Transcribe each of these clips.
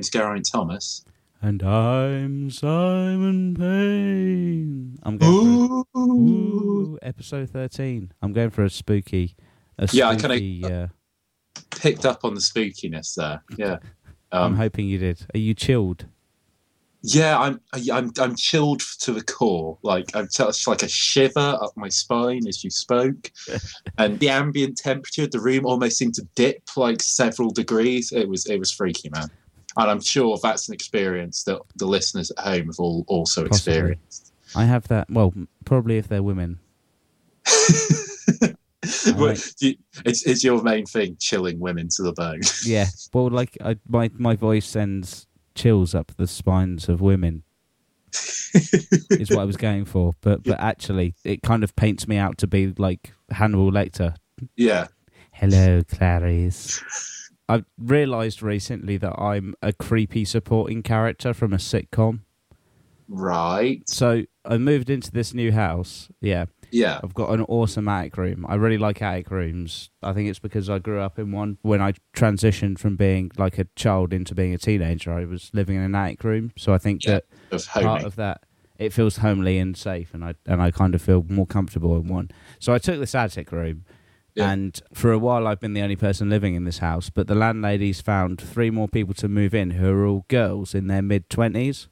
My name's Geraint Thomas. And I'm Simon Payne. I'm going for Ooh, episode thirteen. I'm going for a spooky. A Yeah, I kinda- spooky, uh, Picked up on the spookiness there. Yeah. I'm Um, hoping you did. Are you chilled? yeah, I'm, I'm, I'm chilled to the core. Like, I'm just like a shiver up my spine as you spoke. and the ambient temperature of the room almost seemed to dip like several degrees. It was, it was freaky, man. And I'm sure that's an experience that the listeners at home have all also Possibly. experienced. I have that. Well, probably if they're women. Well, you- it's, it's your main thing, chilling women to the bone. Yeah. well, like I, my my voice sends chills up the spines of women. is what I was going for, but but actually, it kind of paints me out to be like Hannibal Lecter. yeah. Hello, Clarice. I've realised recently that I'm a creepy supporting character from a sitcom. Right. So I moved into this new house. Yeah, Yeah. I've got an awesome attic room. I really like attic rooms. I think it's because I grew up in one. When I transitioned from being like a child into being a teenager, I was living in an attic room. So I think Yeah, that part of that it feels homely and safe, and I and I kind of feel more comfortable in one. So I took this attic room, Yeah. and for a while I've been the only person living in this house. But the landlady's found three more people to move in who are all girls in their mid twenties,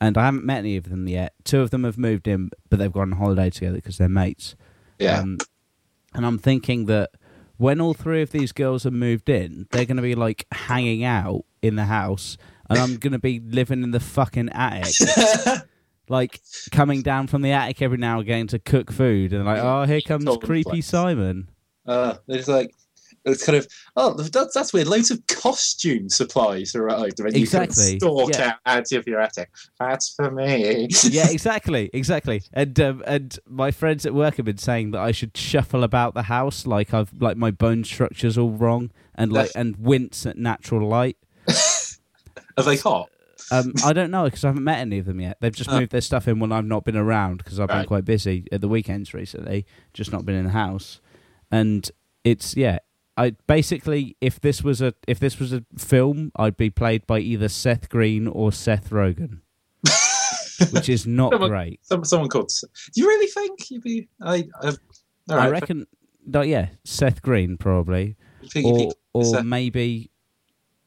and I haven't met any of them yet. Two of them have moved in, but they've gone on holiday together because they're mates. yeah. Um, and I'm thinking that when all three of these girls have moved in, they're going to be like hanging out in the house, and I'm going to be living in the fucking attic. like coming down from the attic every now and again to cook food, and like, oh, here comes creepy. Simon. Uh, it's like it's kind of oh that's, that's weird. Loads of costume supplies arrived when you Exactly, stalk yeah. out, of your attic. That's for me. yeah, exactly, exactly. And um, and my friends at work have been saying that I should shuffle about the house like I've like my bone structure's all wrong and like and wince at natural light. Are they hot? Um, I don't know because I haven't met any of them yet. They've just Oh. moved their stuff in when I've not been around because I've been quite busy at the weekends recently, just not been in the house. And it's yeah, I basically if this was a if this was a film, I'd be played by either Seth Green or Seth Rogen, which is not Someone- great. Some, someone called. Do you really think you'd be? I. I, all I right, reckon, no, yeah, Seth Green probably, you think if or or Seth- maybe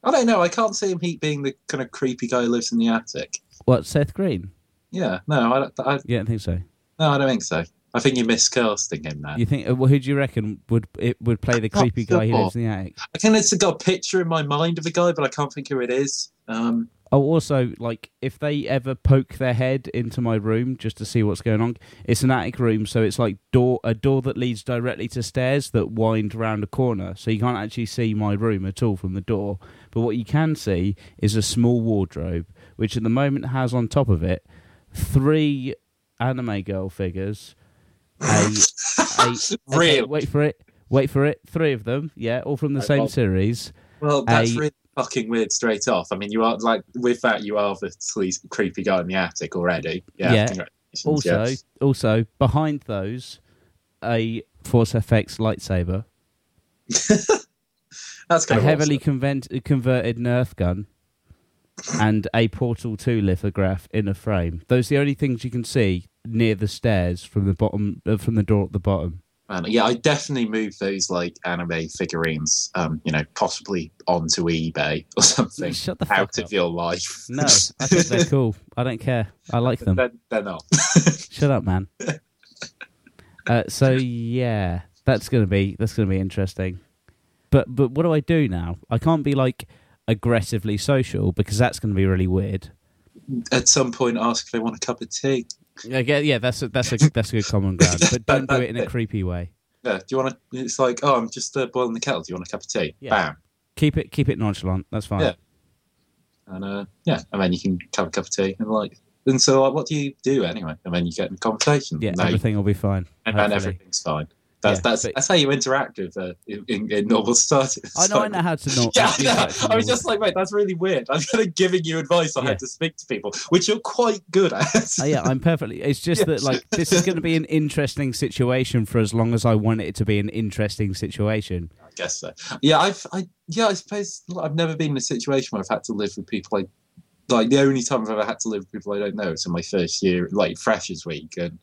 I don't know. I can't see him he being the kind of creepy guy who lives in the attic. what Seth Green? Yeah, no, I, don't- I, Yeah, I don't think so. no, I don't think so. I think you're miscasting him there. You think? uh, well, who do you reckon would it would play the creepy guy who lives in the attic? I kind of got a picture in my mind of a guy, but I can't think who it is. Um, Oh, also, like if they ever poke their head into my room just to see what's going on, it's an attic room, so it's like door a door that leads directly to stairs that wind around a corner, so you can't actually see my room at all from the door. But what you can see is a small wardrobe, which at the moment has on top of it three anime girl figures, a, a okay, wait for it, wait for it, three of them, yeah, all from the same well, series. Well, that's A- really fucking weird straight off. I mean, you are like with that, you are the creepy guy in the attic already. Yeah. Yeah. Also, yeah. also behind those, a Force FX lightsaber, that's a kind of heavily awesome. convent- converted Nerf gun, and a Portal Two lithograph in a frame. Those are the only things you can see near the stairs from the bottom, uh, from the door at the bottom. Man, yeah, I definitely move those like anime figurines, um, you know, possibly onto eBay or something. Shut the fuck Out up. of your life. No, I think they're cool. I don't care. I like them. they're, they're not. Shut up, man. Uh, so yeah, that's gonna be that's gonna be interesting. But but what do I do now? I can't be like aggressively social because that's gonna be really weird. At some point, ask if they want a cup of tea. Yeah, yeah, yeah that's a, that's a that's a good common ground. But don't do it in a creepy way. Yeah, do you want to? It's like, oh, I'm just uh, boiling the kettle. Do you want a cup of tea? Yeah. Bam. Keep it keep it nonchalant. That's fine. Yeah. And uh, yeah, and then you can have a cup of tea and like. And so, like, what do you do anyway? And then you get in conversation. Yeah, everything will be fine. and then everything's fine. That's Yeah, that's but- that's how you interact with uh, in, in, in normal starters. I know I know how to not. Yeah, I, know. I was just like, wait, that's really weird. I'm kind of giving you advice on Yeah. how to speak to people, which you're quite good at. Oh, yeah, I'm perfectly. It's just that like this is going to be an interesting situation for as long as I want it to be an interesting situation. I guess so. Yeah, I've, I, yeah, I suppose I've never been in a situation where I've had to live with people I, like the only time I've ever had to live with people I don't know is in my first year, like freshers week, and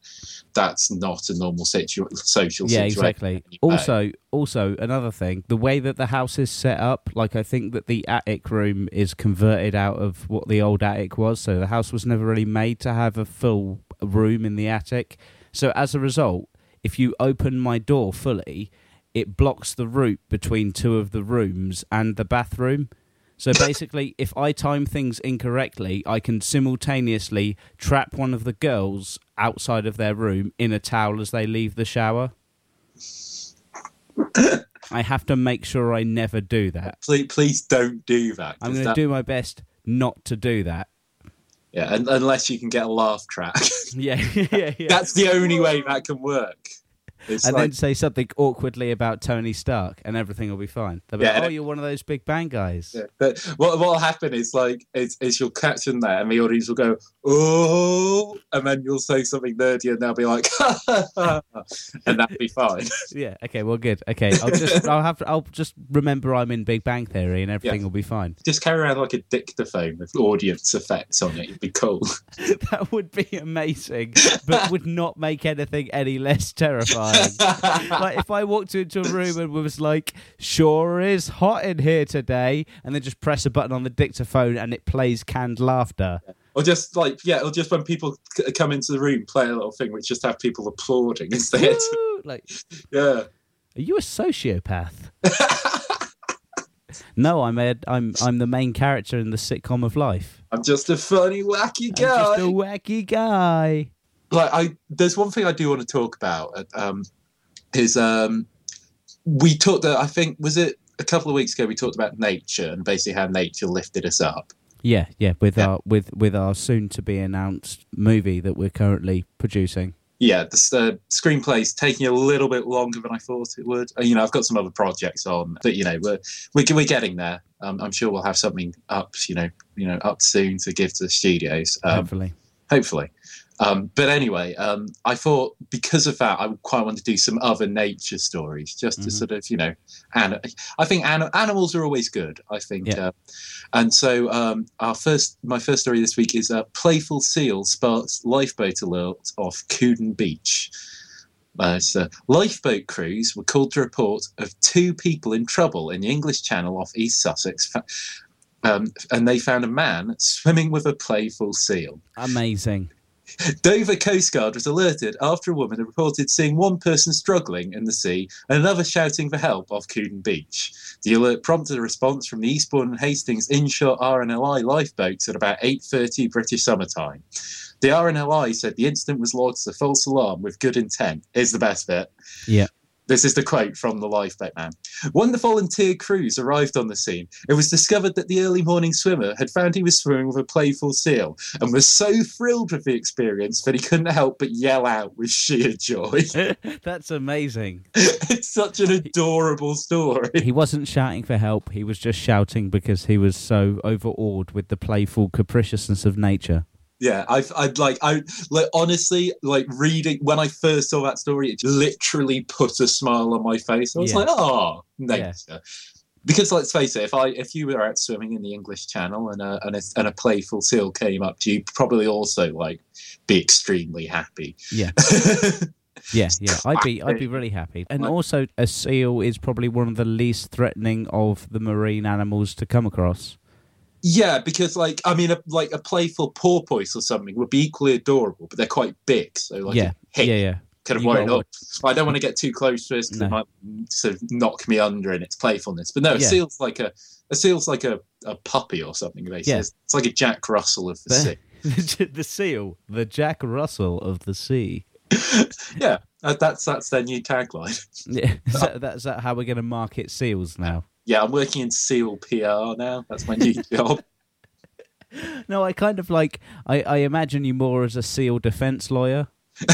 that's not a normal situ- social Yeah, situation. exactly. anyway. Also, also another thing, the way that the house is set up, like I think that the attic room is converted out of what the old attic was. So the house was never really made to have a full room in the attic. So as a result, if you open my door fully, it blocks the route between two of the rooms and the bathroom. So basically, if I time things incorrectly, I can simultaneously trap one of the girls outside of their room in a towel as they leave the shower. I have to make sure I never do that. please, please don't do that. I'm going to that- do my best not to do that. yeah, un- unless you can get a laugh track. Yeah, yeah, yeah. That's the only way that can work. It's and like, then say something awkwardly about Tony Stark, and everything will be fine. They'll be Yeah, like, "Oh, you're one of those Big Bang guys." Yeah, but what what'll happen is like is you'll catch them there, and the audience will go oh, and then you'll say something nerdy, and they'll be like, and that'll be fine. Yeah. Okay. Well, good. Okay. I'll just I'll have to, I'll just remember I'm in Big Bang Theory, and everything Yeah. will be fine. Just carry around like a dictaphone with audience effects on it. It'd be cool. that would be amazing, but would not make anything any less terrifying. Like if I walked into a room and was like, "Sure is hot in here today," and then just press a button on the dictaphone and it plays canned laughter. or just like yeah, or just when people c- come into the room, play a little thing which just have people applauding instead. Woo! like, yeah. are you a sociopath? no, I'm a, I'm I'm the main character in the sitcom of life. I'm just a funny, wacky I'm guy. just a wacky guy. Like I there's one thing I do want to talk about uh, um is um we talked. uh, I think was it a couple of weeks ago. We talked about nature and basically how nature lifted us up. Yeah, yeah, with Yeah. our with with our soon to be announced movie that we're currently producing. Yeah, the uh, screenplay's taking a little bit longer than I thought it would. Uh, You know, I've got some other projects on, but you know, we're we're, we're getting there. Um, I'm sure we'll have something up, you know, you know, up soon to give to the studios. Um, hopefully. hopefully. Um, but anyway, um, I thought because of that, I would quite want to do some other nature stories, just to Mhm. sort of, you know, and I think an- animals are always good. I think, Yeah. uh, and so um, our first, my first story this week is uh, playful seal sparks lifeboat alert off Cooden Beach. Uh, a lifeboat crews were called to report of two people in trouble in the English Channel off East Sussex, fa- um, and they found a man swimming with a playful seal. Amazing. Dover Coast Guard was alerted after a woman had reported seeing one person struggling in the sea and another shouting for help off Cooden Beach. The alert prompted a response from the Eastbourne and Hastings inshore RNLI lifeboats at about 8.30 British summer time. The RNLI said the incident was logged as a false alarm with good intent. Is the best bit. Yeah. This is the quote from the lifeboat man. When the volunteer crews arrived on the scene, it was discovered that the early morning swimmer had found he was swimming with a playful seal and was so thrilled with the experience that he couldn't help but yell out with sheer joy. That's amazing. it's such an adorable story. He wasn't shouting for help. He was just shouting because he was so overawed with the playful capriciousness of nature. Yeah, I've, I'd like, I like honestly, like reading when I first saw that story, it literally put a smile on my face. I was Yeah. like, oh, Yeah. nature. Because let's face it, if I if you were out swimming in the English Channel and a, and a and a playful seal came up to you, probably also like be extremely happy. Yeah. Yeah, yeah. I'd be I'd be really happy. And also a seal is probably one of the least threatening of the marine animals to come across. Yeah, because like I mean, a, like a playful porpoise or something would be equally adorable, but they're quite big, so like Yeah, hit Yeah, yeah. kind of worried. Oh, I don't want to get too close to this because No. it might sort of knock me under in its playfulness. But no, a Yeah. seal's like a a seal's like a, a puppy or something. Basically, Yeah. it's, it's like a Jack Russell of the The- sea. the seal, the Jack Russell of the sea. Yeah, that's that's their new tagline. Yeah, is that, that, is that how we're going to market seals now? Yeah, I'm working in seal PR now. That's my new job. No, I kind of like. I, I imagine you more as a seal defense lawyer.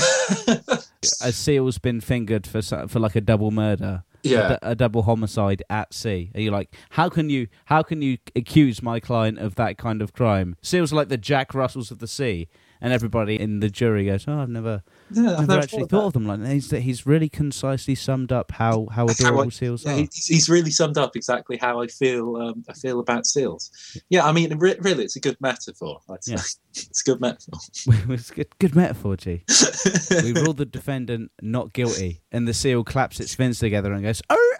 a seal's been fingered for for like a double murder, a, Yeah, du- a double homicide at sea. Are you're like, how can you how can you accuse my client of that kind of crime? Seals are like the Jack Russells of the sea, and everybody in the jury goes, "Oh, I've never, yeah, I've never never actually thought thought of them like that." He's, he's really concisely summed up how how How I- adorable seals Yeah, are. he's, he's really summed up exactly how I feel. Um, I feel about seals. Yeah, I mean, re- really, it's a good metaphor. Yeah. it's a good metaphor. it's good, good metaphor, G. we rule the defendant not guilty, and the seal claps its fins together and goes, "Oh,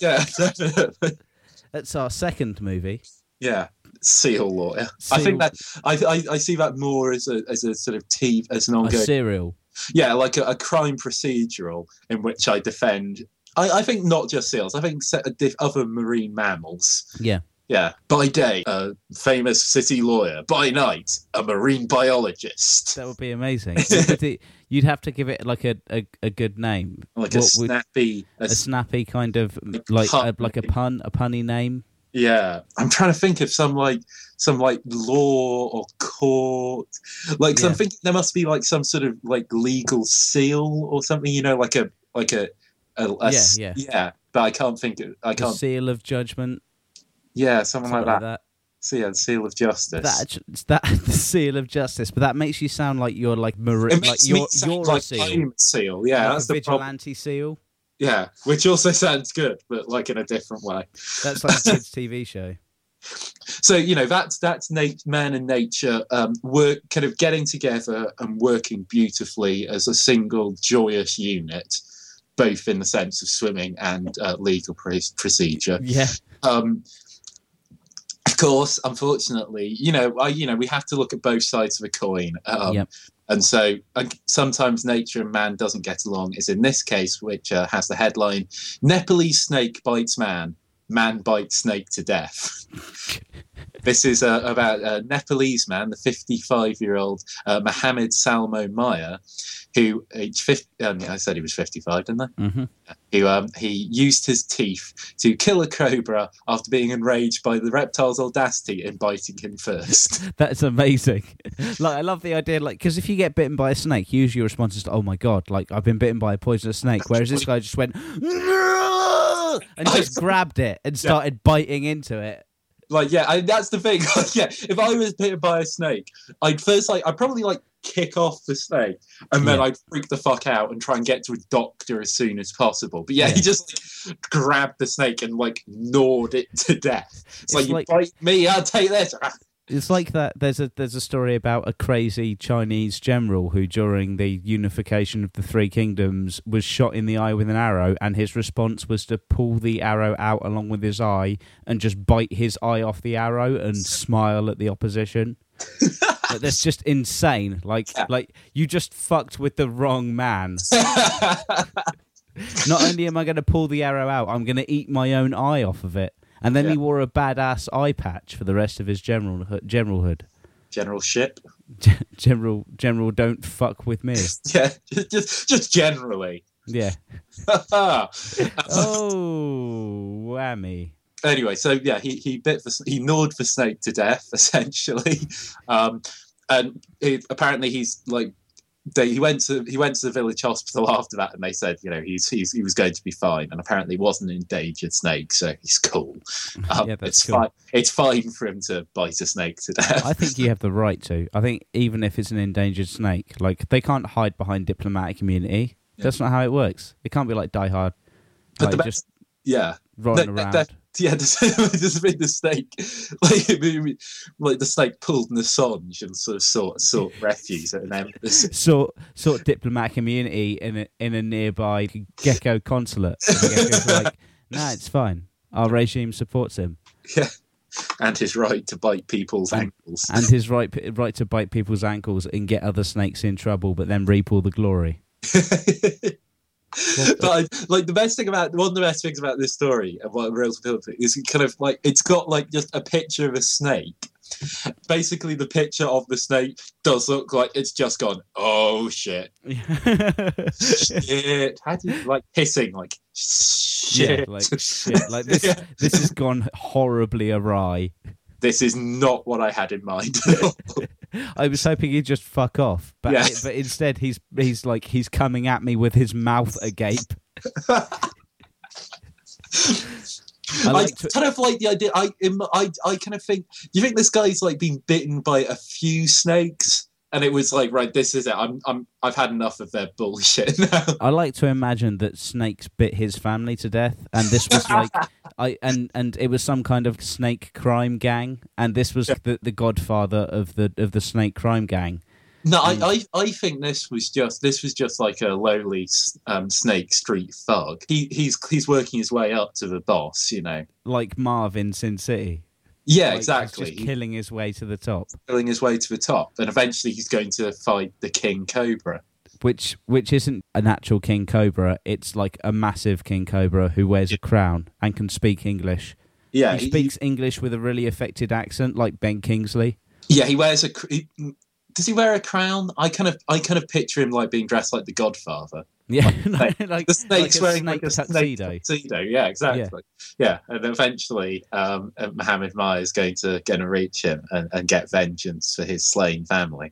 yeah, definitely. That's our second movie. Yeah, seal lawyer. I think that I, I I see that more as a as a sort of TV as an A ongoing. serial. yeah, like a, a crime procedural in which I defend. I, I think not just seals. I think other marine mammals. Yeah. Yeah. By day, a famous city lawyer. By night, a marine biologist. That would be amazing. You'd have to- You'd have to give it like a, a, a good name. Like a What would- snappy. A, a snappy kind of like a, like a pun, a punny name. Yeah. I'm trying to think of some like some like law or court. like Yeah. thinking there must be like some sort of like legal seal or something. You know, like a like a. a, a Yeah, yeah. yeah, but I can't think of. I The can't. seal of judgment, Yeah, something something like that. So yeah, the seal of justice. That that the seal of justice, but that makes you sound like you're like it like you're me sound you're like seal, a seal. Yeah, like that's a the vigilante seal. Yeah, which also sounds good, but like in a different way. That's like a kids' TV show. So you know that's that's nat- man and nature um, work kind of getting together and working beautifully as a single joyous unit, both in the sense of swimming and uh, legal pre- procedure. Yeah, Um, of course, unfortunately, you know, I, you know, we have to look at both sides of a coin. Um, Yep. And so uh, sometimes nature and man doesn't get along. Is in this case, which uh, has the headline: Nepalese snake bites man. Man Bites Snake to Death. this is uh, about a Nepalese man, the 55 year old uh, Mohammed Salmo Maya, who age 50, um, I said he was 55, didn't I? hmm Who um, he used his teeth to kill a cobra after being enraged by the reptile's audacity in biting him first. That's amazing. like I love the idea, like because if you get bitten by a snake, usually your response is, "Oh my god!" Like I've been bitten by a poisonous snake. Whereas this guy just went And just grabbed it and started biting into it. like yeah I, that's the thing yeah if i was bitten by a snake i'd first like i'd probably like kick off the snake and then Yeah. i'd freak the fuck out and try and get to a doctor as soon as possible but yeah, Yeah. he just like, grabbed the snake and like gnawed it to death it's, It's like you bite me i'll take this It's like that. There's a there's a story about a crazy Chinese general who, during the unification of the three kingdoms, was shot in the eye with an arrow, and his response was to pull the arrow out along with his eye and just bite his eye off the arrow and smile at the opposition. Like, that's just insane. Like Yeah. like you just fucked with the wrong man. Not only am I going to pull the arrow out, I'm going to eat my own eye off of it. And then Yeah. he wore a badass eye patch for the rest of his general generalhood. general ship General, general, don't fuck with me. yeah just just, just generally Yeah. Oh, whammy. anyway, so yeah, he he bit the, he gnawed the snake to death essentially, um, and he, apparently he's like they, he went to he went to the village hospital after that, and they said you know he's, he's he was going to be fine, and apparently wasn't an endangered snake, so he's cool. Um, Yeah, that's it's cool. fine. It's fine for him to bite a snake to death. I think you have the right to. I think even if it's an endangered snake, like they can't hide behind diplomatic immunity. That's not how it works. It can't be like Die Hard, But like the just yeah, running that- around. yeah, there's been the snake, like, like the snake pulled an Assange and sort of sought sought refuge at an embassy. Sort sort diplomatic immunity in a in a nearby gecko consulate. Like, nah, it's fine. Our regime supports him, Yeah. and his right to bite people's And- ankles. and his right right to bite people's ankles and get other snakes in trouble, but then reap all the glory. but I, like the best thing about one of the best things about this story and what real it is it kind of like it's got like just a picture of a snake. Basically, the picture of the snake does look like it's just gone. Oh shit! Shit! How do you like hissing like shit? Yeah, like shit. Like this, Yeah. this has gone horribly awry. This is not what I had in mind. I was hoping he'd just fuck off, but Yeah. but instead he's he's like he's coming at me with his mouth agape. I I, like to, kind of like the idea. I, I, I kind of think. Do you think this guy's like been bitten by a few snakes, and it was like, right, this is it. I'm, I'm, I've had enough of their bullshit now. I like to imagine that snakes bit his family to death, and this was like I and and it was some kind of snake crime gang, and this was Yeah. the the godfather of the of the snake crime gang. No, I, Mm. I, I think this was just this was just like a lowly um, snake street thug. He, he's, he's working his way up to the boss. You know. Like Marv in Sin City. Yeah, Like, he's exactly. Killing his way to the top. killing his way to the top, and eventually he's going to fight the king cobra. which which isn't an actual king cobra. It's like a massive king cobra who wears a crown and can speak English. Yeah, he speaks English with a really affected accent, like Ben Kingsley. Yeah, he wears a. He, does he wear a crown? I kind of, I kind of picture him like being dressed like the Godfather. Yeah, Like, like, The snake's like wearing snake like a tuxedo. tuxedo. Yeah, exactly. Yeah, and eventually, um, Mohammed Maya is going to going to reach him and, and get vengeance for his slain family.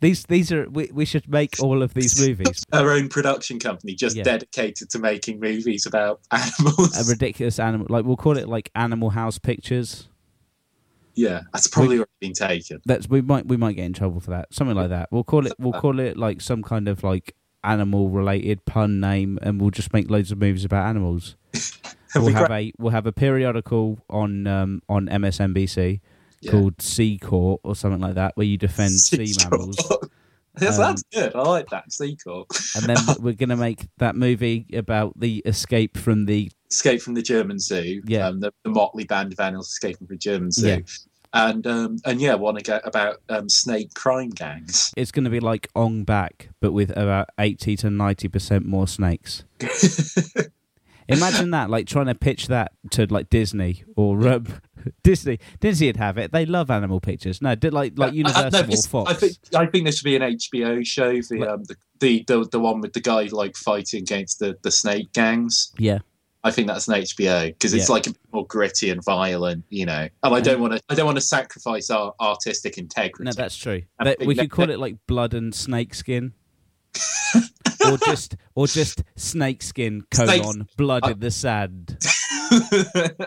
These these are we, we should make all of these movies. Our own production company just Yeah. dedicated to making movies about animals. A ridiculous animal, like we'll call it like Animal House Pictures. Yeah, that's probably already been taken. That's we might we might get in trouble for that. Something like that. We'll call it we'll call it like some kind of like animal related pun name, and we'll just make loads of movies about animals. We'll we have gra- a we'll have a periodical on um, on MSNBC Yeah. called Sea Court or something like that, where you defend sea Sea mammals. Yes, Um, that's good. I like that. Corp. and then we're going to make that movie about the escape from the Escape from the German Zoo. Yeah. Um, the, the motley band of animals escaping from the German Zoo. Yeah. And um, and yeah, want to about um, snake crime gangs. it's going to be like Ong Bak, but with about eighty to ninety percent more snakes. Imagine that, like trying to pitch that to like Disney or um, Disney. Disney would have it. They love animal pictures. No, did like like Uh, Universal no, or Fox. I think I think there should be an HBO show, the Like- um, the, the the the one with the guy like fighting against the the snake gangs. yeah, I think that's an HBO because it's Yeah. like a bit more gritty and violent, you know. And I don't want to I don't want to sacrifice our artistic integrity. no, that's true. That- we could call it like blood and snake skin. or just or just snake skin Snake- colon blood I- in the sand.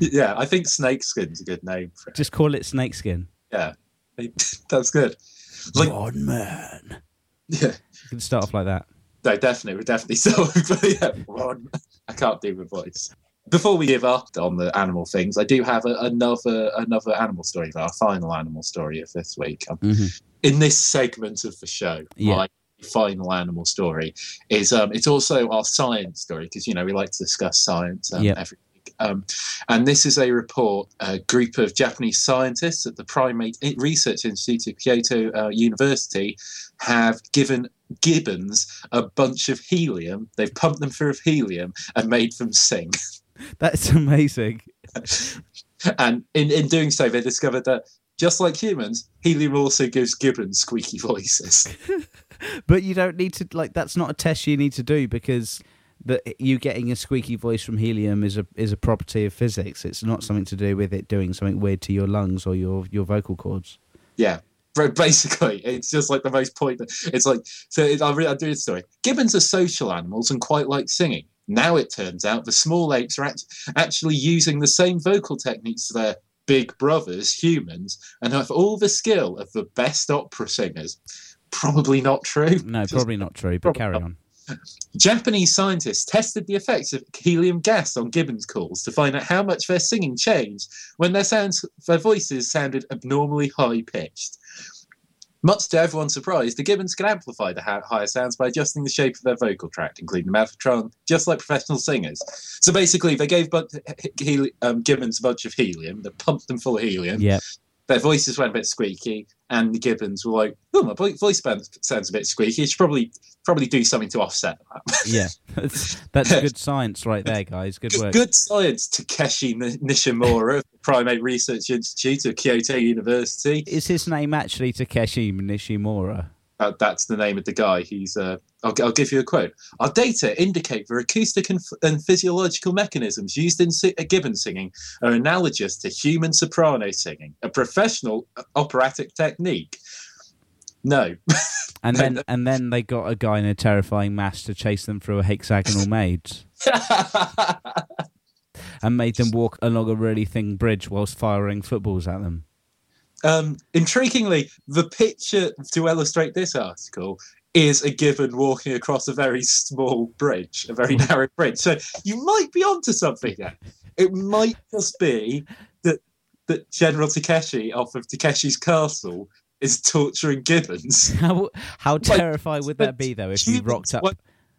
yeah, I think snakeskin's a good name for it. Just call it snakeskin. Yeah, that's good. Like, One man. yeah, You can start off like that. no, definitely, we're definitely so. yeah, one. I can't do the voice. Before we give up on the animal things, I do have a, another another animal story, our final animal story of this week. Um, Mhm. in this segment of the show, Yeah. my final animal story is um, it's also our science story because you know we like to discuss science um, Yeah. every week. Um, and this is a report a group of Japanese scientists at the Primate Research Institute of Kyoto uh, University have given gibbons a bunch of helium. They've pumped them full of helium and made them sing. That's amazing. And in, in doing so, they discovered that just like humans, helium also gives gibbons squeaky voices. But you don't need to like that's not a test you need to do because that you getting a squeaky voice from helium is a is a property of physics. It's not something to do with it doing something weird to your lungs or your your vocal cords. Yeah. But basically, it's just like the most point. It's like so. It, I'll, read, I'll do this story. Gibbons are social animals and quite like singing. Now it turns out the small apes are act- actually using the same vocal techniques as their big brothers, humans, and have all the skill of the best opera singers. Probably not true. No, probably not true. But carry on. Japanese scientists tested the effects of helium gas on gibbons calls to find out how much their singing changed when their sounds, their voices sounded abnormally high pitched. Much to everyone's surprise, the gibbons can amplify the higher sounds by adjusting the shape of their vocal tract, including the mouth of trunk, just like professional singers. So basically, they gave bu- he- um, gibbons a bunch of helium, they pumped them full of helium. Their voices went a bit squeaky, and the gibbons were like, "Oh, my voice sounds a bit squeaky. I should probably probably do something to offset that." Yeah. That's, good science right there, guys. Good work. good science, Takeshi Ni- Nishimura of Primate Research Institute of Kyoto University. Is his name actually Takeshi Nishimura? Uh, that's the name of the guy. He's. Uh, I'll, I'll give you a quote. Our data indicate the acoustic and, f- and physiological mechanisms used in si- uh, gibbon singing are analogous to human soprano singing, a professional uh, operatic technique. No. And then and then they got a guy in a terrifying mask to chase them through a hexagonal maze and made them walk along a really thin bridge whilst firing footballs at them. Um, intriguingly, the picture to illustrate this article is a gibbon walking across a very small bridge, a very narrow bridge. So you might be onto something there. It might just be that that General Takeshi off of Takeshi's Castle is torturing gibbons. How how Like, would that be though if you rocked up?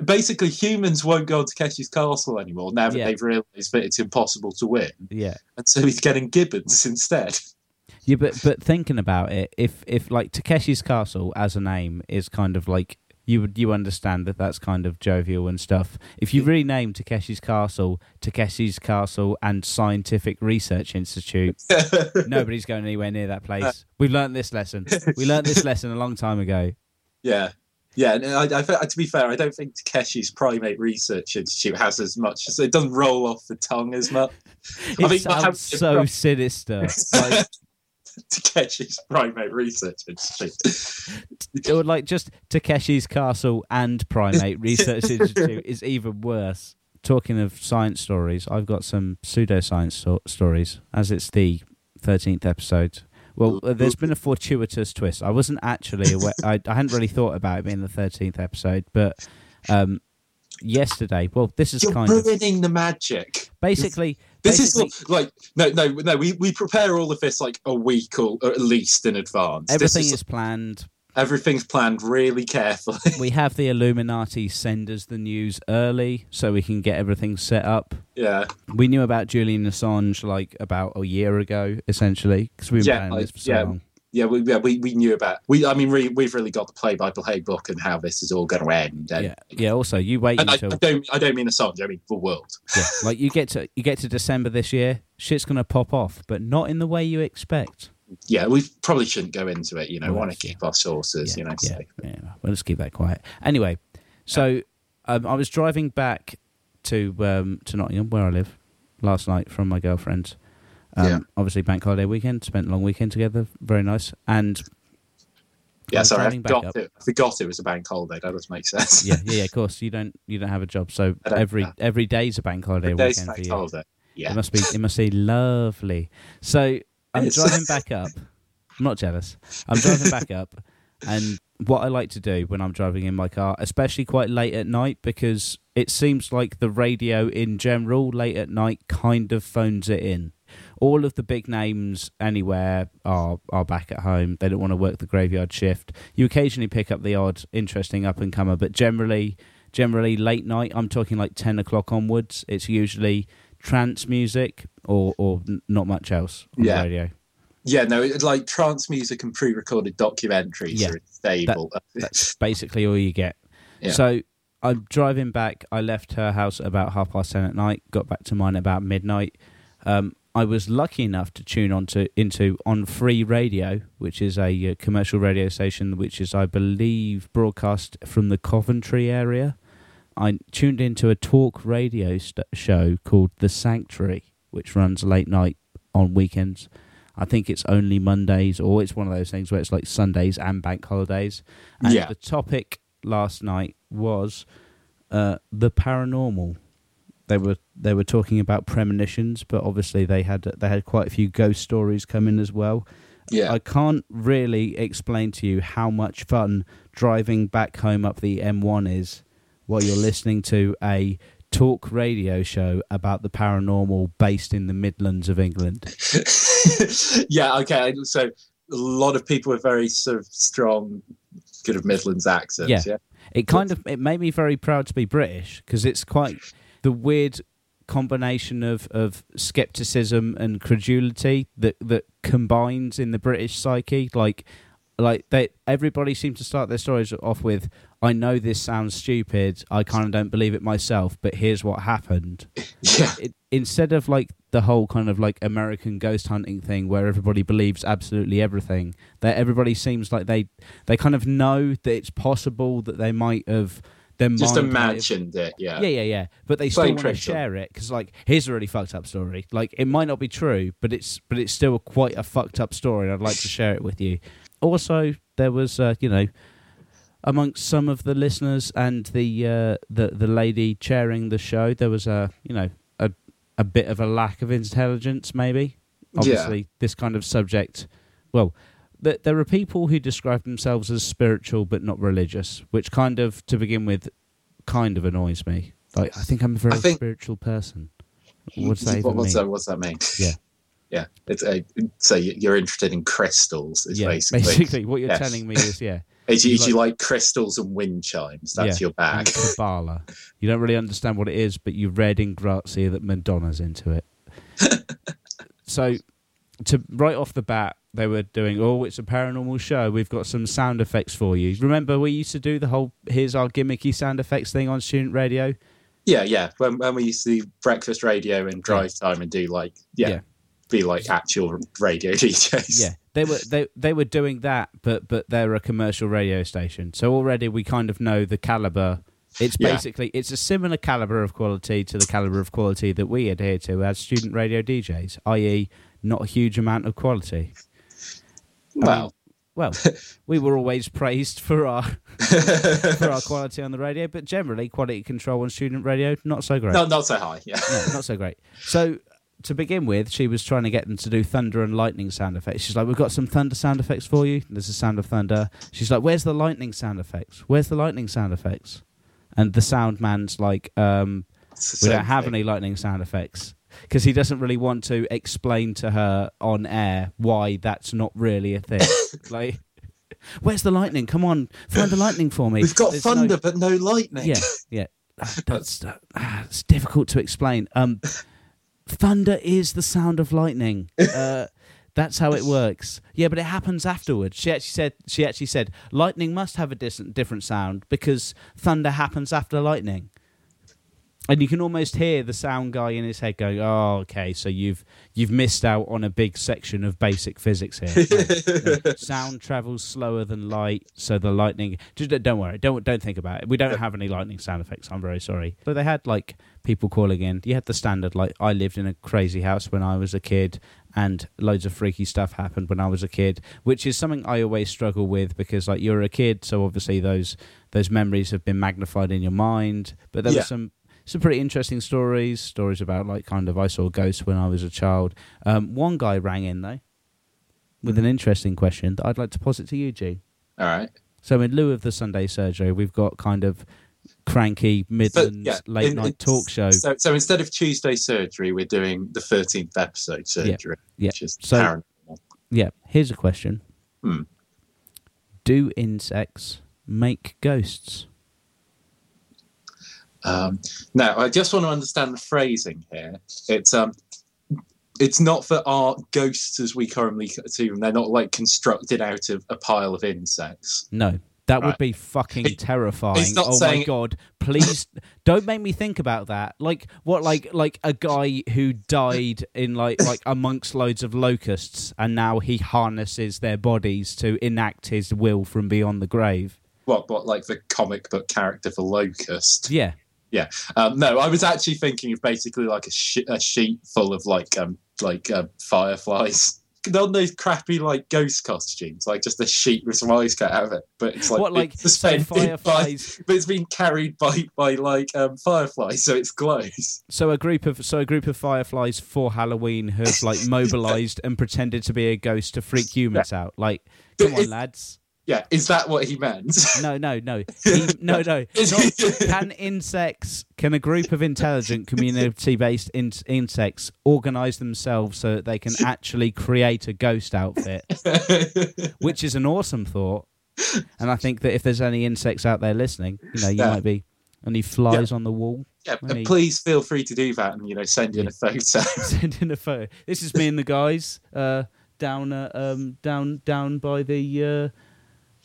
Basically, humans won't go to Takeshi's Castle anymore now that Yeah. they've realised that it's impossible to win, Yeah. and so he's getting gibbons instead. Yeah, but but thinking about it, if if like Takeshi's Castle as a name is kind of like you would you understand that that's kind of jovial and stuff. If you rename Takeshi's Castle Takeshi's Castle and Scientific Research Institute, nobody's going anywhere near that place. We've learned this lesson. We learned this lesson a long time ago. Yeah. Yeah, and I, I, to be fair, I don't think Takeshi's Primate Research Institute has as much. So it doesn't roll off the tongue as much. It think sounds perhaps- so sinister. Like, Takeshi's Primate Research Institute. or like just Takeshi's Castle and Primate Research Institute is even worse. Talking of science stories, I've got some pseudoscience so- stories, as it's the 13th episode. Well, uh, there's been a fortuitous twist. I wasn't actually aware, I, I hadn't really thought about it being the 13th episode, but um, yesterday, well, this is You're kind of ruining the magic. basically. This is basically- not, like no, no, no. We, we prepare all of this like a week or, or at least in advance. Everything is- is planned. everything's planned really carefully. We have the Illuminati send us the news early so we can get everything set up. yeah, We knew about Julian Assange like about a year ago, essentially, because we've been Yeah, planning like, this for so yeah. long. Yeah, we, yeah, we, we knew about we. I mean, we, we've really got the play by play book and how this is all going to end. And, Yeah, yeah. Also, you wait and I, until I don't I don't mean song. I mean the world. yeah, like you get to you get to December this year, shit's gonna pop off, but not in the way you expect. Yeah, we probably shouldn't go into it. You know, Well, want to keep our sources. yeah, you know, yeah, safe. yeah. Well, let's keep that quiet. Anyway, so um, I was driving back to um, to Nottingham, where I live, last night from my girlfriend's. Um, Yeah. Obviously, bank holiday weekend. Spent a long weekend together. Very nice. And Yeah, sorry, I forgot up. it. I forgot it was a bank holiday. That does make sense. yeah, yeah, yeah, of course, you don't you don't have a job, so every no. every day's a bank holiday Days weekend for bank you. holiday. Yeah. It must be it must be lovely. So I'm driving back up. I'm not jealous. I'm driving back up and what I like to do when I'm driving in my car, especially quite late at night, because it seems like the radio in general late at night kind of phones it in. All of the big names anywhere are are back at home. They don't want to work the graveyard shift. You occasionally pick up the odd interesting up and comer, but generally generally late night, I'm talking like ten o'clock onwards, it's usually trance music or or n- not much else on Yeah. the radio. Yeah, no, like trance music and pre-recorded documentaries Yeah. are stable. That's basically all you get. Yeah. So I'm driving back. I left her house about half past ten at night. Got back to mine about midnight. Um, I was lucky enough to tune on to into on Free Radio, which is a uh, commercial radio station, which is I believe broadcast from the Coventry area. I tuned into a talk radio st- show called The Sanctuary, which runs late night on weekends. I think it's only Mondays, or it's one of those things where it's like Sundays and bank holidays. And Yeah. the topic last night was uh, the paranormal. They were they were talking about premonitions, but obviously they had they had quite a few ghost stories come in as well. yeah, I can't really explain to you how much fun driving back home up the M1 is while you're listening to a talk radio show about the paranormal based in the Midlands of England. yeah. Okay, so a lot of people with very sort of strong, kind of Midlands accents. Yeah. Yeah, It kind of it made me very proud to be British because it's quite the weird combination of, of skepticism and credulity that that combines in the British psyche. Like like they everybody seems to start their stories off with I know this sounds stupid, I kind of don't believe it myself, but here's what happened. yeah, It, instead of like the whole kind of like American ghost hunting thing where everybody believes absolutely everything, that everybody seems like they they kind of know that it's possible that they might have their just mind might have- imagined it. Yeah, yeah, yeah, yeah. But they still want to share it because, like, here's a really fucked up story. Like, it might not be true, but it's but it's still quite a fucked up story, and I'd like to share it with you. Also, there was, uh, you know, amongst some of the listeners and the uh, the the lady chairing the show, there was a you know a a bit of a lack of intelligence, maybe. Obviously, this kind of subject. Well, th- there are people who describe themselves as spiritual but not religious, which kind of, to begin with, kind of annoys me. Like, I think I'm a very think- spiritual person. What does that What- what's that? What's that mean? Yeah. yeah. It's a, so you- you're interested in crystals. Is yeah, basically. basically, what you're Yes. telling me is, yeah, If you, if you like crystals and wind chimes, that's Yeah. your bag. Kabbalah. You don't really understand what it is, but you read in Grazia that Madonna's into it. so, to right off the bat, they were doing, oh, it's a paranormal show. We've got some sound effects for you. Remember, we used to do the whole here's our gimmicky sound effects thing on student radio. Yeah, yeah. When, when we used to do breakfast radio and drive time and do like, yeah, Yeah. be like actual radio DJs. Yeah, they were they they were doing that, but but they're a commercial radio station, so already we kind of know the caliber. It's Yeah. basically it's a similar caliber of quality to the caliber of quality that we adhere to as student radio DJs, i.e., not a huge amount of quality. I Well, well, we were always praised for our for our quality on the radio, but generally quality control on student radio not so great. no, not so high. Yeah. No, not so great. So to begin with, she was trying to get them to do thunder and lightning sound effects. She's like, "We've got some thunder sound effects for you." There's a sound of thunder. She's like, "Where's the lightning sound effects? Where's the lightning sound effects?" And the sound man's like, um, "We don't have thing. any lightning sound effects." Because he doesn't really want to explain to her on air why that's not really a thing. like, where's the lightning? Come on, find the lightning for me. We've got There's no- thunder, but no lightning. yeah, yeah. Ah, That's uh, ah, it's difficult to explain. Um, thunder is the sound of lightning. Uh, That's how it works. Yeah, but it happens afterwards. She actually said she actually said lightning must have a dis- different sound because thunder happens after lightning. And you can almost hear the sound guy in his head going, "Oh, okay, so you've you've missed out on a big section of basic physics here. Sound travels slower than light, so the lightning. Just don't- don't worry, don't don't think about it. We don't have any lightning sound effects. I'm very sorry. But they had like people calling in. You had the standard like I lived in a crazy house when I was a kid, and loads of freaky stuff happened when I was a kid, which is something I always struggle with because like you're a kid, so obviously those those memories have been magnified in your mind. But there Yeah. were some some pretty interesting stories, stories about like kind of I saw ghosts when I was a child. Um, one guy rang in though with an interesting question that I'd like to posit to you, G. All right. So in lieu of the Sunday surgery, we've got kind of cranky Midlands yeah, late in- night talk show. So, so instead of Tuesday surgery, we're doing the 13th episode surgery, yeah. which is So- paranormal. Yeah, here's a question. Hmm. Do insects make ghosts? Um, now, I just want to understand the phrasing here. It's um, it's not that our ghosts, as we currently see them, they're not like constructed out of a pile of insects. No. That would be fucking It- terrifying. oh my god! Please don't make me think about that. Like what? Like like a guy who died in like like amongst loads of locusts, and now he harnesses their bodies to enact his will from beyond the grave. What, what, like the comic book character for Locust? Yeah, Um, no, I was actually thinking of basically like a, sh- a sheet full of like um like uh, fireflies. Not those crappy like ghost costumes, like just a sheet with some eyes cut out of it. But it's like what like it's so suspended by, fireflies? but it's being carried by by like um fireflies, so it's glows. So a group of so a group of fireflies for Halloween have like mobilized and pretended to be a ghost to freak humans out. Like, come on, It- lads. Yeah, is that what he meant? No, no, no, He- no, no. Not- can insects, can a group of intelligent community-based in- insects organize themselves so that they can actually create a ghost outfit? Which is an awesome thought. And I think that if there's any insects out there listening, you know, you Yeah. might be any flies on the wall. yeah, Any- please feel free to do that and you know send in a photo. Send in a photo. This is me and the guys uh, down, uh, um, down, down by the uh,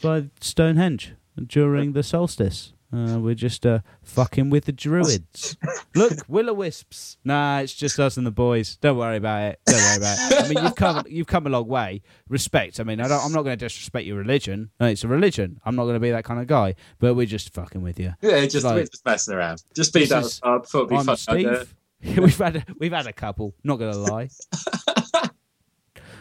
by Stonehenge during the solstice. Uh, we're just uh, fucking with the druids. Look, will o wisps. Nah, it's just us and the boys. Don't worry about it. Don't worry about it. I mean, you've come you've come a long way. Respect. I mean, I don't, I'm not going to disrespect your religion. No, it's a religion. I'm not going to be that kind of guy. But we're just fucking with you. yeah, just Like- we're just messing around. Just be down is- thought it'd be I'm fun. Steve. we've had a, we've had a couple. Not gonna lie.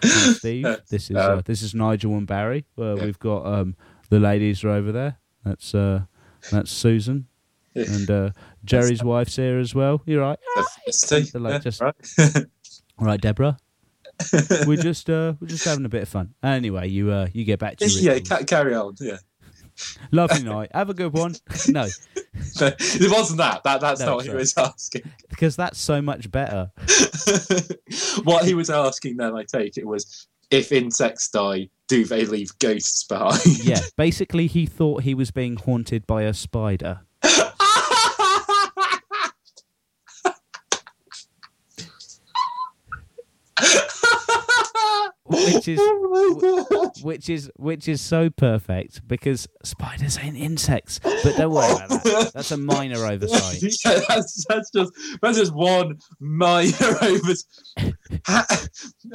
Steve. This is uh, Uh, this is Nigel and Barry. Uh, yeah. We've got um, the ladies are over there. That's uh, that's Susan and uh, Jerry's wife's here as well. You're right. Like, yeah, just- right. All right, Deborah. we're just uh, we're just having a bit of fun. Anyway, you uh, you get back to yeah, rituals. carry on. Yeah, Lovely night. Have a good one. no, it wasn't that. That that's No, not what he was asking. because that's so much better. what he was asking then, I take it, was if insects die, do they leave ghosts behind? Yeah. Basically, he thought he was being haunted by a spider. Which is Oh which is which is so perfect because spiders ain't insects. But don't worry about that. That's a minor oversight. yeah, that's, that's just that's just one minor oversight.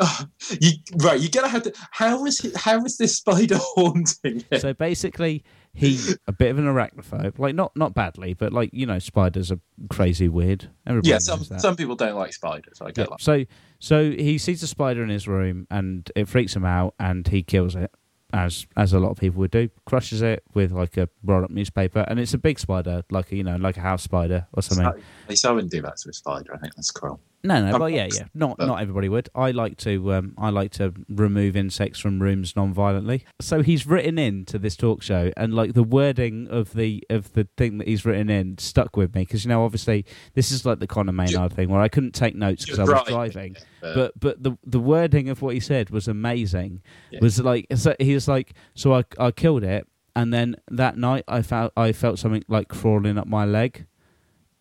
Oh, you right, you're gonna have to. How was he, how this spider haunting him? So basically, he a bit of an arachnophobe. Like not not badly, but like you know, spiders are crazy weird. Everybody yeah, some some people don't like spiders. I get Yeah, that. So so he sees a spider in his room and it freaks him out and he kills it as as a lot of people would do. Crushes it with like a rolled up newspaper and it's a big spider, like a, you know, like a house spider or something. At least I wouldn't do that to a spider. I think that's cruel. No, no, well, yeah, yeah. Not but- not everybody would. I like to um, I like to remove insects from rooms non-violently. So he's written in to this talk show, and like the wording of the of the thing that he's written in stuck with me because you know obviously this is like the Conor Maynard thing where I couldn't take notes because I was driving. But but the the wording of what he said was amazing. Yeah. Was like so he was like so I I killed it and then that night I felt I felt something like crawling up my leg,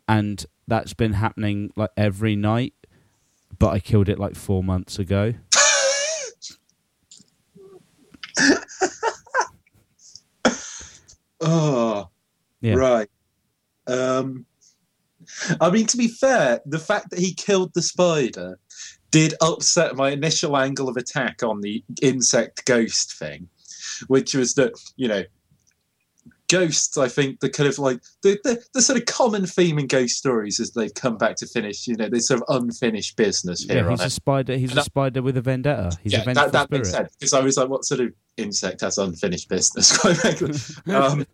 and that's been happening like every night. But I killed it like four months ago. oh, Yeah. right. Um, I mean, to be fair, the fact that he killed the spider did upset my initial angle of attack on the insect ghost thing, which was that you know. Ghosts, I think, the kind of like the, the, the sort of common theme in ghost stories is they've come back to finish, you know, this sort of unfinished business here Yeah, he's it. a spider. He's a That- spider with a vendetta. He's a yeah, vengeful that, that makes sense because I was like, what sort of insect has unfinished business? Um,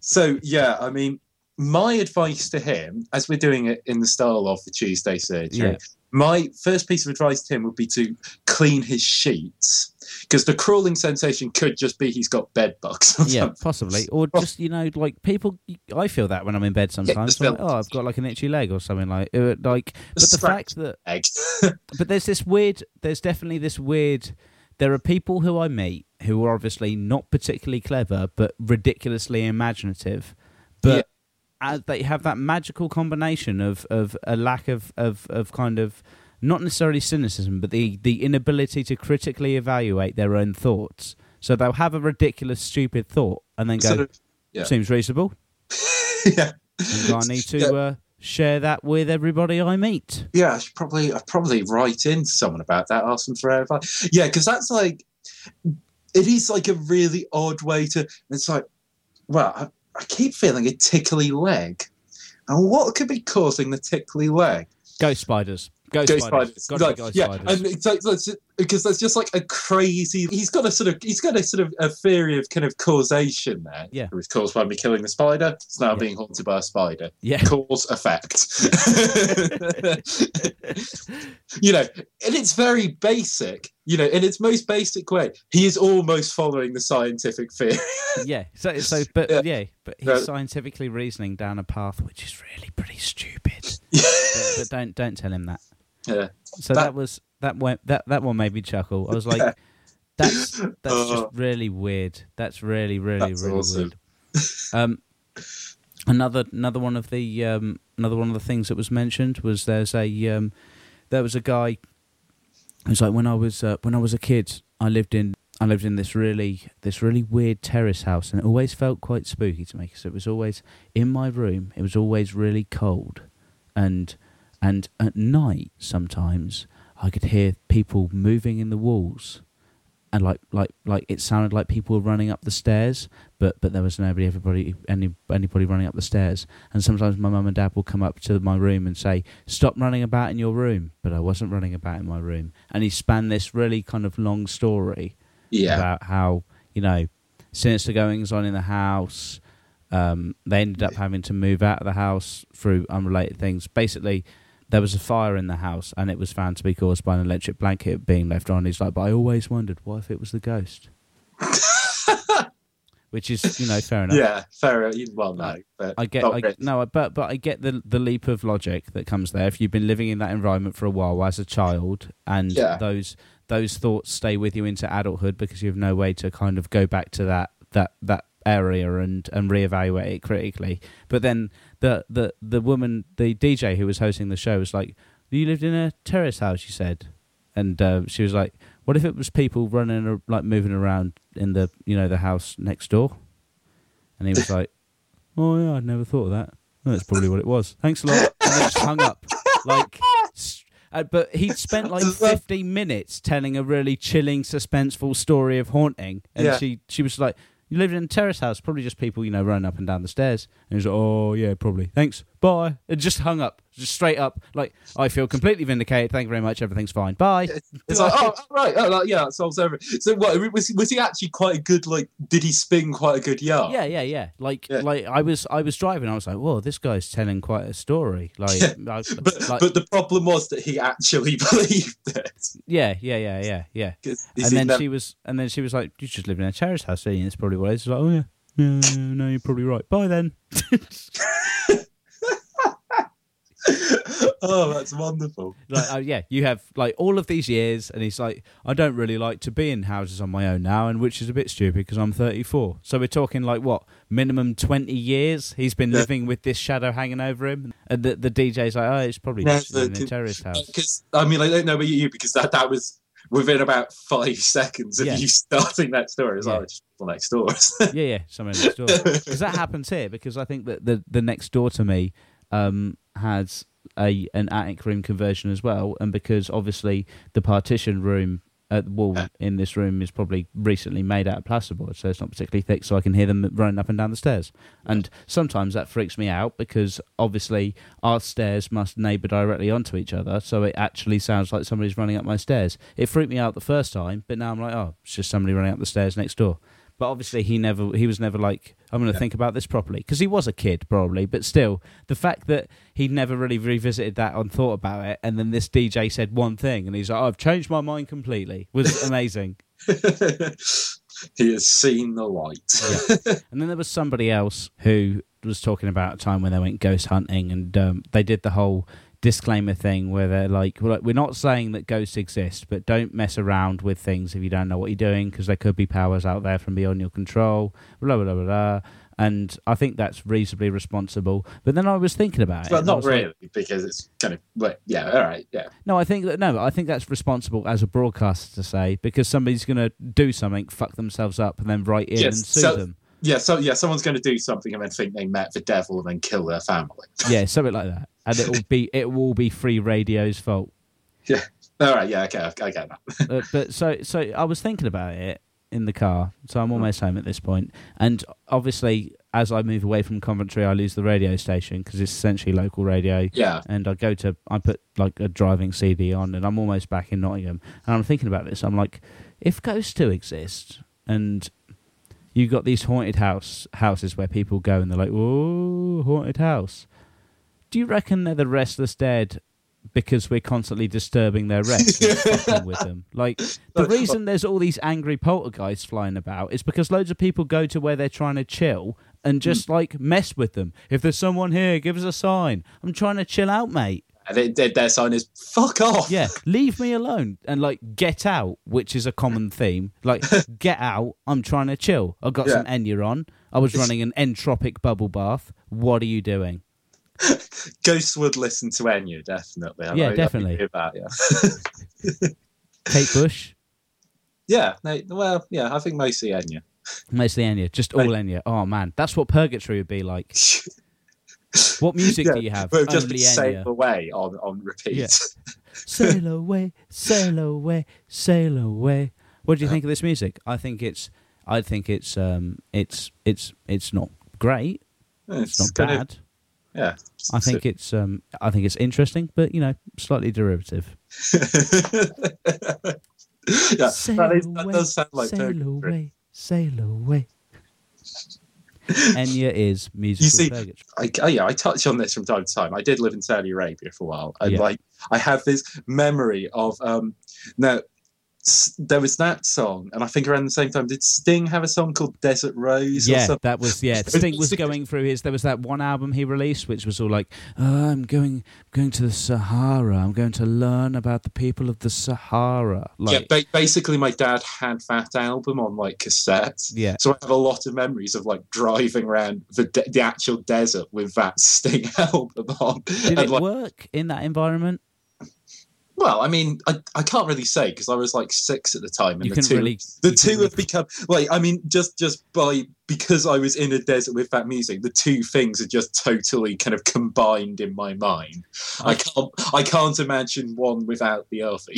so yeah, I mean, my advice to him, as we're doing it in the style of the Tuesday surgery, Yeah. My first piece of advice to him would be to clean his sheets because the crawling sensation could just be he's got bed bugs. yeah, something. possibly, or just you know, like people. I feel that when I'm in bed sometimes. just like, oh, I've got like an itchy leg or something like. Uh, like, but the fact that, but there's this weird. There's definitely this weird. There are people who I meet who are obviously not particularly clever, but ridiculously imaginative. But as they have that magical combination of of a lack of of of kind of not necessarily cynicism, but the the inability to critically evaluate their own thoughts. So they'll have a ridiculous, stupid thought and then go, Sort of- yeah. "Seems reasonable." yeah. And I need to Yeah. uh, share that with everybody I meet. Yeah, I should probably I probably write in to someone about that, ask them for advice. Yeah, because that's like it is like a really odd way to. It's like, well, I, keep feeling a tickly leg, and what could be causing the tickly leg? Ghost spiders. Ghost, Ghost spiders. spiders. Like, ghost yeah, spiders. and it's like, that's because there's just like a crazy. He's got a sort of he's got a sort of a theory of kind of causation there. Yeah. it was caused by me killing the spider. It's now Yeah. being haunted by a spider. yeah. cause effect. you know, and it's very basic. You know, in its most basic way, he is almost following the scientific theory. yeah. So, so, but Yeah. yeah, but he's No. scientifically reasoning down a path which is really pretty stupid. but, but don't don't tell him that. yeah, So that, That- was that went that that one made me chuckle. I was like, that's that's just really weird. That's really really That's really awesome. weird. Um, another another one of the um another one of the things that was mentioned was there's a um there was a guy. It was like when I was uh, when I was a kid, I lived in I lived in this really this really weird terrace house, and it always felt quite spooky to me because it was always in my room. It was always really cold, and and at night sometimes I could hear people moving in the walls, and like like like it sounded like people were running up the stairs, but but there was nobody, everybody, any anybody running up the stairs. And sometimes my mum and dad will come up to my room and say, "Stop running about in your room," but I wasn't running about in my room. And he span this really kind of long story yeah, about how you know sinister goings on in the house. Um, they ended up having to move out of the house through unrelated things. Basically, there was a fire in the house, and it was found to be caused by an electric blanket being left on. He's like, but I always wondered, what if it was the ghost? Which is, you know, fair enough. yeah. Fair. Enough. Well, no, but I get, I, no, but but I get the the leap of logic that comes there. If you've been living in that environment for a while as a child, and Yeah. those those thoughts stay with you into adulthood because you have no way to kind of go back to that that that area and and reevaluate it critically. But then the the the woman, the DJ who was hosting the show, was like, "You lived in a terrace house," she said, and uh, she was like, "What if it was people running ar- like moving around in the you know the house next door?" And he was like. Oh yeah, I'd never thought of that. Well, that's probably what it was. Thanks a lot. And then just hung up. Like, uh, but he'd spent like fifteen minutes telling a really chilling, suspenseful story of haunting, and Yeah. she she was like, "You lived in a terrace house, probably just people, you know, running up and down the stairs." And he was like, "Oh yeah, probably. Thanks, bye." And just hung up, just straight up. Like, I feel completely vindicated. Thank you very much. Everything's fine. Bye. It's like, oh, right, oh, like, yeah, that solves everything. So, what was was he actually quite a good? Like, did he spin quite a good yarn? Yeah, yeah, yeah. Like, Yeah. like I was, I was driving. I was like, "Whoa, this guy's telling quite a story." Like, Yeah, I- But like- but the problem was that he actually believed it. Yeah, yeah, yeah, yeah, yeah. And then never- she was, and then she was like, "You just live in a terrace house, don't you?" It's probably what it is. Like, "Oh yeah, yeah, yeah, no, you're probably right. Bye then." oh, that's wonderful. Like, uh, yeah, you have like all of these years, and he's like, "I don't really like to be in houses on my own now," and which is a bit stupid because I'm 34. So we're talking like what minimum 20 years he's been Yeah. living with this shadow hanging over him, and the the DJ's like, "Oh, it's probably just Never in a terrace house." Because I mean, I don't know about you because that that was within about five seconds of Yeah. you starting that story, it's Yeah. like, oh, next door. yeah, yeah, somewhere next door. Because that happens here. Because I think that the the next door to me um, has a an attic room conversion as well, and because obviously the partition room at the wall in this room is probably recently made out of plasterboard, so it's not particularly thick, so I can hear them running up and down the stairs. And sometimes that freaks me out because obviously our stairs must neighbour directly onto each other, so it actually sounds like somebody's running up my stairs. It freaked me out the first time, but now I'm like, oh, it's just somebody running up the stairs next door. But obviously, he never, he was never like, I'm going to think about this properly because he was a kid, probably. But still, the fact that he never really revisited that and thought about it, and then this DJ said one thing, and he's like, oh, I've changed my mind completely, was amazing. he has seen the light. And then there was somebody else who was talking about a time when they went ghost hunting, and um, they did the whole disclaimer thing where they're like, "Well, we're not saying that ghosts exist, but don't mess around with things if you don't know what you're doing, because there could be powers out there from beyond your control." Blah blah blah blah. And I think that's reasonably responsible. But then I was thinking about it. But and I not was like, really, because it's kind of like, yeah, all right, yeah. no, I think that no, I think that's responsible as a broadcaster to say because somebody's going to do something, fuck themselves up, and then write in Yes, and sue so- them. Yeah, so yeah, someone's going to do something and then think they met the devil and then kill their family. Yeah, something like that, and it will be it will be free radio's fault. Yeah. All right, yeah, okay, I, get that. Uh, but so so I was thinking about it in the car, so I'm almost home at this point, and obviously as I move away from Coventry, I lose the radio station because it's essentially local radio. Yeah, And I go to, I put like a driving CD on, and I'm almost back in Nottingham. And I'm thinking about this. I'm like, if ghosts do exist, and you've got these haunted house houses where people go and they're like, "Oh, haunted house," do you reckon they're the restless dead because we're constantly disturbing their rest and with them? Like the reason there's all these angry poltergeists flying about is because loads of people go to where they're trying to chill and mm. just like mess with them. If there's someone here, give us a sign. I'm trying to chill out, mate. and they, their sign is "fuck off." Yeah, leave me alone and like get out, which is a common theme. Like get out. I'm trying to chill. I've got Yeah. some Enya on. I was running an entropic bubble bath. What are you doing? Ghosts would listen to Enya, definitely. I- Yeah, I definitely. hear that, yeah. Kate Bush, yeah, no, well, yeah, I think mostly Enya. mostly Enya, just all Enya. Oh man, that's what purgatory would be like. What music Yeah, do you have? We'll just Only be sail away on, on repeat. Yeah. sail away, sail away, sail away. What do you think of this music? I think it's, I think it's, um, it's, it's, it's not great. It's not kind of- bad. Yeah. I think it's, um, I think it's interesting, but you know, slightly derivative. yeah, sail that, is, that away, does sound like sail purgatory. away, sail away. Enya is musical see, purgatory. I, oh yeah, I touch on this from time to time. I did live in Saudi Arabia for a while, and Yeah. like I have this memory of um, now there was that song, and I think around the same time did Sting have a song called Desert Rose? or Yeah, something? that was yeah. Sting was going through his. There was that one album he released, which was all like, oh, "I'm going, going to the Sahara. I'm going to learn about the people of the Sahara." yeah. Ba- basically, my dad had that album on like cassette. yeah, So I have a lot of memories of like driving around the de- the actual desert with that Sting album on. Did and it like, work in that environment? Well, I mean, I, I can't really say because I was like six at the time, and You the two really. the two have become like I mean, just just by because I was in a desert with that music, the two things are just totally kind of combined in my mind. I can't I can't imagine one without the other.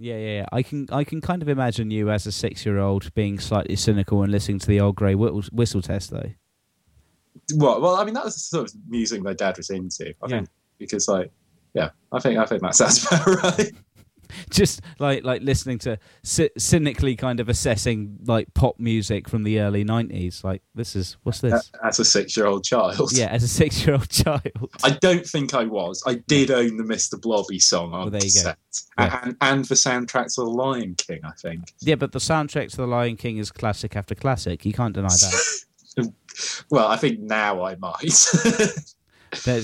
Yeah, yeah, yeah. I can, I can kind of imagine you as a six-year-old being slightly cynical and listening to the old grey whistle, whistle test, though. well, well, I mean, that was the sort of music my dad was into. I Yeah. think because like, yeah, I think I think that sounds about right. Just like, like listening to cy- cynically kind of assessing like pop music from the early '90s. Like, this is what's this? As a six-year-old child, Yeah, as a six-year-old child. I don't think I was. I did own the Mr. Blobby song on Well, there you go. Yeah. and and the soundtrack to The Lion King. I think. Yeah, but the soundtrack to The Lion King is classic after classic. You can't deny that. Well, I think now I might.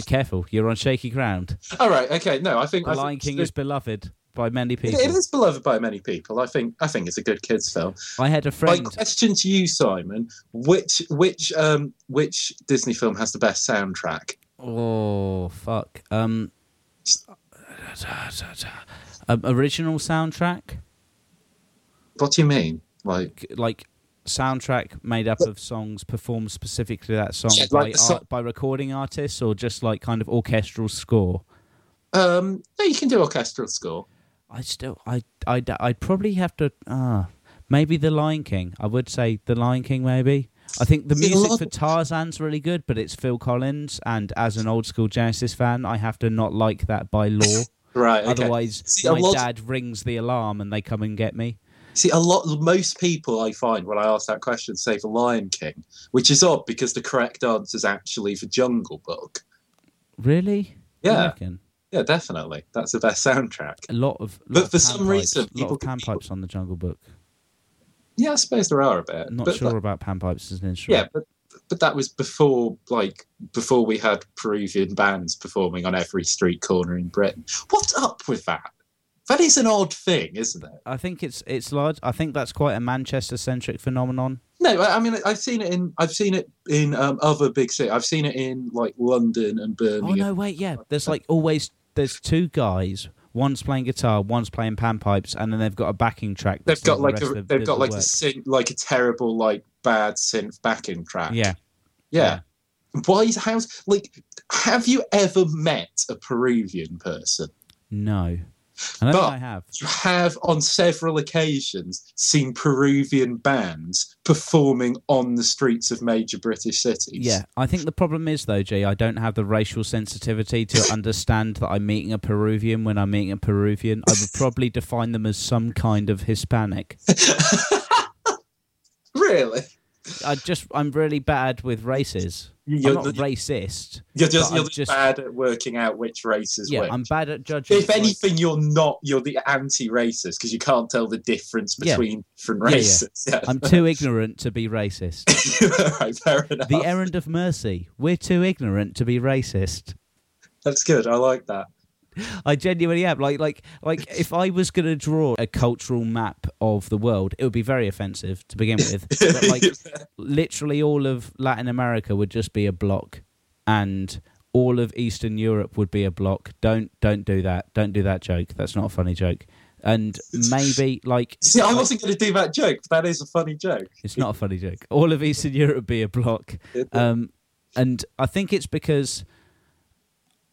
Careful, you're on shaky ground. All right. Okay. No, I think The I Lion think King is beloved by many people. it is beloved by many people. I think. I think it's a good kids film. I had a friend. My question to you, Simon: which which um which Disney film has the best soundtrack? Oh fuck. Um, um, original soundtrack. What do you mean? Like, like soundtrack made up of songs performed specifically that song Yeah, by, like the so- art, by recording artists or just like kind of orchestral score um, no, you can do orchestral score. i still i i i'd probably have to uh maybe the lion king i would say the lion king maybe I think the See, music for Tarzan's really good, but it's Phil Collins, and as an old school Genesis fan, I have to not like that by law. Right. Okay. Otherwise, See, my lot- dad rings the alarm and they come and get me. See, a lot, most people I find when I ask that question say the Lion King, which is odd because the correct answer is actually the Jungle Book. Really? Yeah, yeah, definitely. That's the best soundtrack. A lot of, But lot of for some panpipes- reason, a lot people of panpipes on the Jungle Book. Yeah, I suppose there are a bit. Not but sure that- about panpipes as an instrument. yeah, but but that was before, like, before we had Peruvian bands performing on every street corner in Britain. What's up with that? That is an odd thing, isn't it? I think it's it's large. I think that's quite a Manchester centric phenomenon. No, I mean I've seen it in I've seen it in um, other big cities. I've seen it in like London and Birmingham. Oh no, wait, yeah. There's like always there's two guys. One's playing guitar, one's playing panpipes, and then they've got a backing track. They've got like rest a, of they've got the like a work. synth, like a terrible like bad synth backing track. yeah. yeah. Why is how's like? Have you ever met a Peruvian person? No, But- I have. You have on several occasions seen Peruvian bands performing on the streets of major British cities. Yeah, I think the problem is though, Jay, I don't have the racial sensitivity to understand that I'm meeting a Peruvian when I'm meeting a Peruvian. I would probably define them as some kind of Hispanic. really. I just I'm really bad with races. You're, I'm not you're racist. just, you're just bad at working out which race is Yeah, which. I'm bad at judging. if anything, you're not. You're the anti-racist because you can't tell the difference between different Yeah, yeah. races. Yeah, I'm too ignorant to be racist. right, fair enough. The errand of mercy. We're too ignorant to be racist. That's good. I like that. I genuinely am. Like, like, like, if I was going to draw a cultural map of the world, it would be very offensive to begin with. But like, literally all of Latin America would just be a block, and all of Eastern Europe would be a block. Don't, don't do that. Don't do that joke. That's not a funny joke. And maybe like, See, I wasn't going to do that joke. But that is a funny joke. It's not a funny joke. All of Eastern Europe would be a block. Um, and I think it's because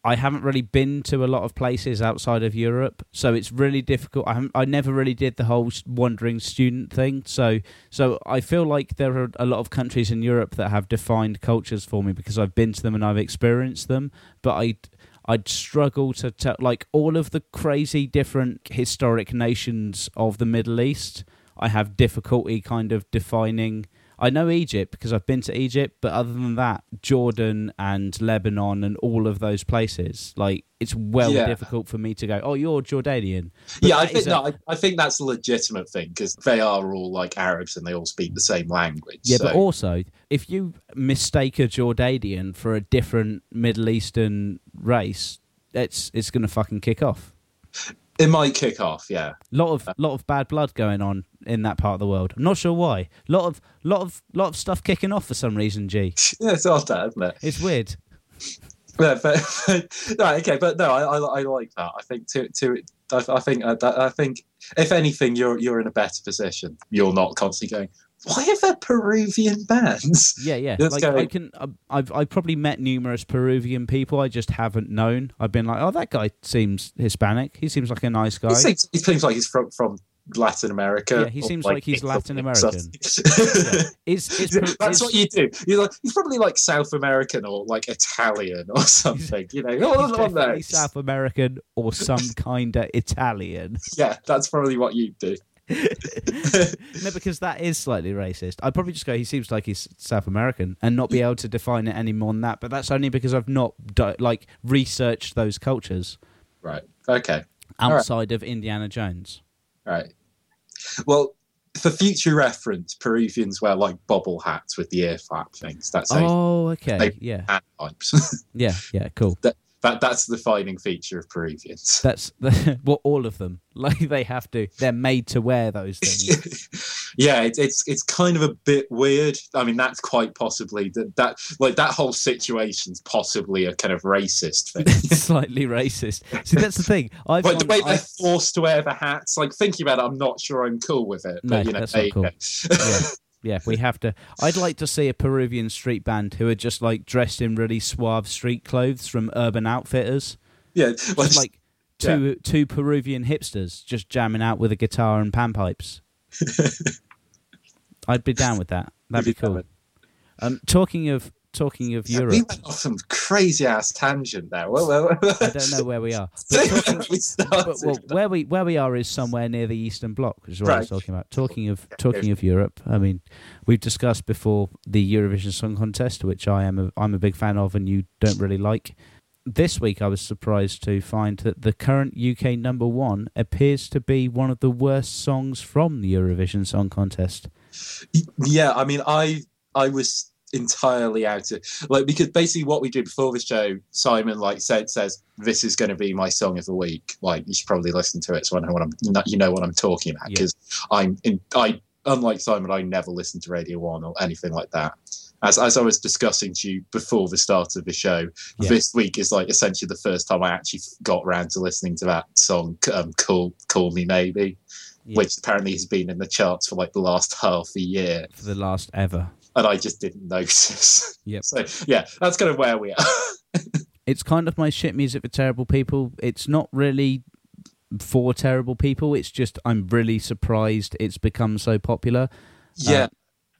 I haven't really been to a lot of places outside of Europe, so it's really difficult. I, I never really did the whole wandering student thing, so so I feel like there are a lot of countries in Europe that have defined cultures for me because I've been to them and I've experienced them. But I. I'd struggle to tell, like all of the crazy different historic nations of the Middle East. I have difficulty kind of defining. I know Egypt because I've been to Egypt, but other than that, Jordan and Lebanon and all of those places, like it's well Yeah. difficult for me to go. Oh, you're Jordanian. But yeah, I think a- no, I, I think that's a legitimate thing because they are all like Arabs and they all speak the same language. Yeah, so- but also, if you mistake a Jordanian for a different Middle Eastern race, it's it's going to fucking kick off. It might kick off. Yeah, lot of lot of bad blood going on in that part of the world. I'm not sure why. Lot of lot of lot of stuff kicking off for some reason. G, yeah, it's odd, that, isn't it? it's weird. Yeah, but, no, okay, but no, I, I, I like that. I think to to I, I think uh, that, I think if anything, you're you're in a better position. You're not constantly going. Why are there Peruvian bands? Yeah, yeah. Let's like go. I can, I've I've probably met numerous Peruvian people. I just haven't known. I've been like, oh, that guy seems Hispanic. He seems like a nice guy. He seems, he seems like he's from from Latin America. Yeah, he seems like he's Latin American. something. Is is, Peru- That's what you do. You're like he's probably like South American or like Italian or something. You know, oh, he's one of definitely those. South American or some kind of Italian. Yeah, that's probably what you do. no, because that is slightly racist. I'd probably just go, he seems like he's South American and not be mm. able to define it any more than that. But that's only because I've not like researched those cultures Right. Okay. All right. outside of Indiana Jones. Right. Well, for future reference, Peruvians wear like bobble hats with the ear flap things. That's Oh, okay. Yeah. pipes. Yeah. Yeah. Cool. That that's the defining feature of Peruvians. That's the, well, all of them. Like they have to. They're made to wear those things. yeah, it's it's it's kind of a bit weird. I mean, that's quite possibly that that like that whole situation's possibly a kind of racist thing. Slightly racist. See, that's the thing. I've Like the way they're forced to wear the hats. Like thinking about it, I'm not sure I'm cool with it. But No, you know, that's not cool. yeah, yeah, we have to. I'd like to see a Peruvian street band who are just like dressed in really suave street clothes from Urban Outfitters, yeah, just like, like two two Peruvian hipsters just jamming out with a guitar and panpipes. I'd be down with that. That'd be cool. Um, talking of talking of Europe, we went off some crazy ass tangent there. Well, well, I don't know where we are. But talking, we but, well, where we where we are is somewhere near the Eastern Bloc, which is what I was talking about. Talking of talking of Europe, I mean, we've discussed before the Eurovision Song Contest, which I am a, I'm a big fan of, and you don't really like. This week, I was surprised to find that the current UK number one appears to be one of the worst songs from the Eurovision Song Contest. yeah, I mean, I I was entirely out of like because basically what we did before the show, Simon like said says this is going to be my song of the week. Like you should probably listen to it so I know what I'm you know what I'm talking about Yeah. because I'm in I unlike Simon I never listen to Radio One or anything like that. As, as I was discussing to you before the start of the show, Yeah. this week is like essentially the first time I actually got around to listening to that song, um, "Call Call Me Maybe," Yeah. which apparently has been in the charts for like the last half a year For the last ever, and I just didn't notice. Yep. So yeah, that's kind of where we are. it's kind of my shit music for terrible people. It's not really for terrible people. It's just I'm really surprised it's become so popular. yeah, Um,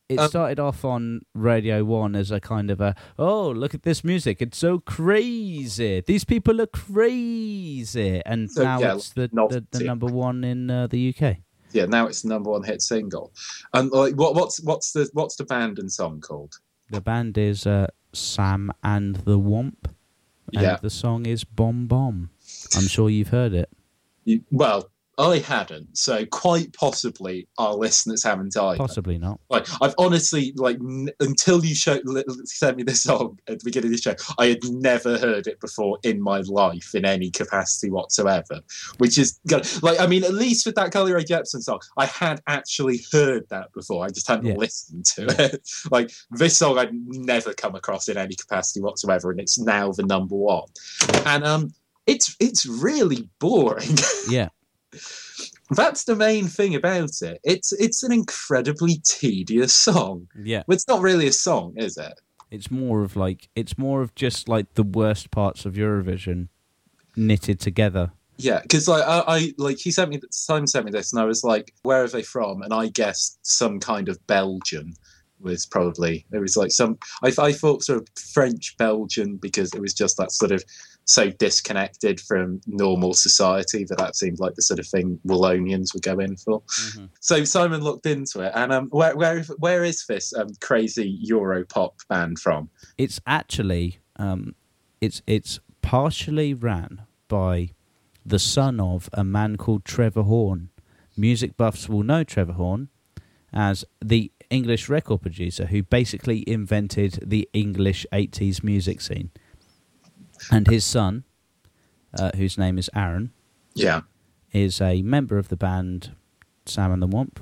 it Um, started off on Radio One as a kind of a oh look at this music, it's so crazy. These people are crazy, and So, now yeah, it's the, the the number one in uh, the UK. Yeah. Now it's the number one hit single. And like, what, what's what's the what's the band and song called? The band is uh, Sam and the Womp, and Yeah. the song is Bom Bom. I'm sure you've heard it. You, well, I hadn't, so quite possibly our listeners haven't either. Possibly not. Like I've honestly like n- until you showed sent me this song at the beginning of the show, I had never heard it before in my life in any capacity whatsoever. Which is good. like I mean, at least with that Carly Rae Jepsen song, I had actually heard that before. I just hadn't Yeah. listened to it. like this song, I'd never come across in any capacity whatsoever, and it's now the number one. And um, it's it's really boring. Yeah. That's the main thing about it. It's it's an incredibly tedious song. Yeah. It's not really a song, is it? It's more of like it's more of just like the worst parts of Eurovision knitted together. Yeah, because like I, I like he sent me Simon sent me this, and I was like, "Where are they from?" And I guessed some kind of Belgian was probably it was like some I, I thought sort of French Belgian because it was just that sort of so disconnected from normal society that that seemed like the sort of thing Wallonians would go in for. So Simon looked into it, and um, where where where is this um, crazy Euro pop band from? It's actually um, it's it's partially ran by the son of a man called Trevor Horn. Music buffs will know Trevor Horn as the English record producer who basically invented the English 80s music scene. And his son, uh, whose name is Aaron, Yeah, is a member of the band Sam and the Womp,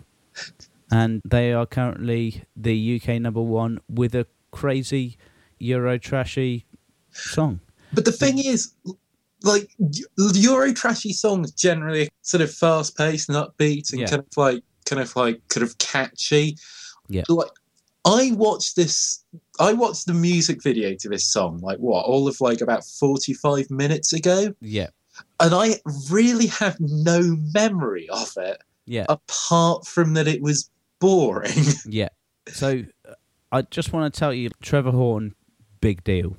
and they are currently the UK number one with a crazy Euro trashy song. But the thing is, like Euro trashy songs generally sort of fast paced and upbeat and Yeah. kind of like kind of like kind of catchy. Yeah. Like I watched this I watched the music video to this song, like what, all of like about forty five minutes ago. Yeah, And I really have no memory of it yeah, apart from that it was boring. yeah. So I just want to tell you, Trevor Horn, big deal.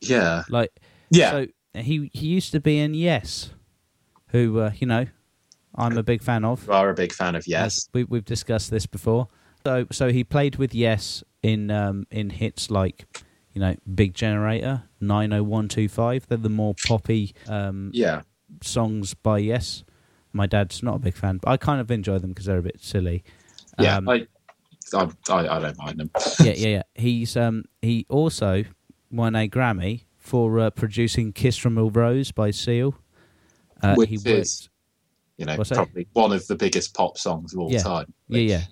yeah. Like, Yeah. so he he used to be in Yes, who uh, you know, I'm a big fan of. you are a big fan of Yes. we, we've discussed this before. So, so he played with Yes in um, in hits like, you know, Big Generator, Nine Oh One Two Five. They're the more poppy um, Yeah. songs by Yes. My dad's not a big fan, but I kind of enjoy them because they're a bit silly. Yeah. Um, I, I I don't mind them. yeah, yeah, yeah. He's um he also won a Grammy for uh, producing "Kiss from a Rose" by Seal. Uh, Which he is- worked, You know, probably one of the biggest pop songs of all Yeah. time. yeah, yeah.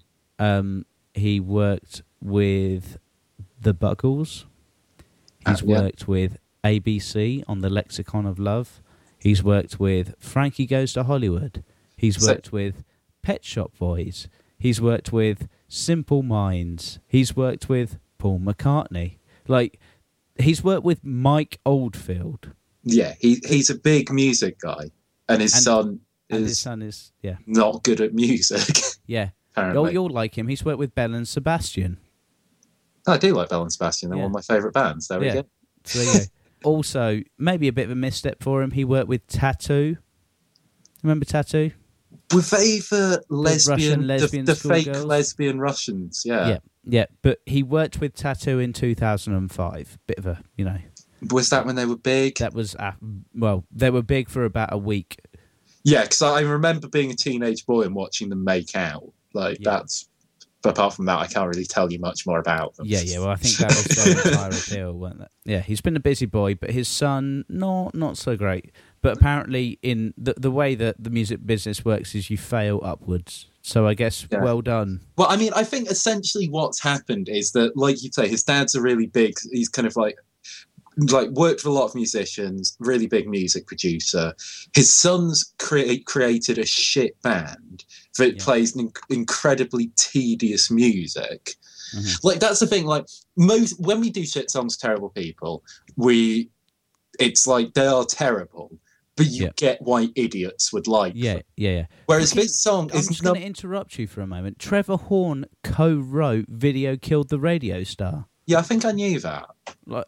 Um, he worked with the Buggles. He's Uh, yeah. worked with ABC on the Lexicon of Love. He's worked with Frankie Goes to Hollywood. He's So- worked with Pet Shop Boys. He's worked with Simple Minds. He's worked with Paul McCartney. Like, he's worked with Mike Oldfield. Yeah, he he's a big music guy, and his And- son And his is son is, yeah, not good at music. yeah. apparently, You'll, you'll like him. He's worked with Belle and Sebastian. I do like Belle and Sebastian. They're Yeah. one of my favourite bands. There Yeah. we go. So there you go. also, maybe a bit of a misstep for him. He worked with Tattoo. Remember t.A.T.u.? Were they the lesbian, lesbian the, the fake schoolgirls? lesbian Russians? Yeah. yeah, yeah. But he worked with t.A.T.u. in 2005. Bit of a, you know, Was that when they were big? that was uh, well, they were big for about a week. Yeah, because I remember being a teenage boy and watching them make out. Like Yeah. that's. But apart from that, I can't really tell you much more about them. Yeah, yeah. Well, I think that was their entire appeal, weren't that? Yeah, he's been a busy boy, but his son, not not so great. But apparently, in the the way that the music business works is you fail upwards. So I guess Yeah. well done. Well, I mean, I think essentially what's happened is that, like you say, his dad's a really big. He's kind of like, like worked with a lot of musicians, really big music producer. His son's create created a shit band that Yeah. plays an inc- incredibly tedious music. Mhm. Like that's the thing. Like most when we do shit songs, terrible people, we, it's like they are terrible. But you Yeah. get why idiots would like Yeah, them. yeah, yeah. Whereas Okay, this song I'm is just not going to interrupt you for a moment. Trevor Horn co-wrote "Video Killed the Radio Star." Yeah, I think I knew that. Like,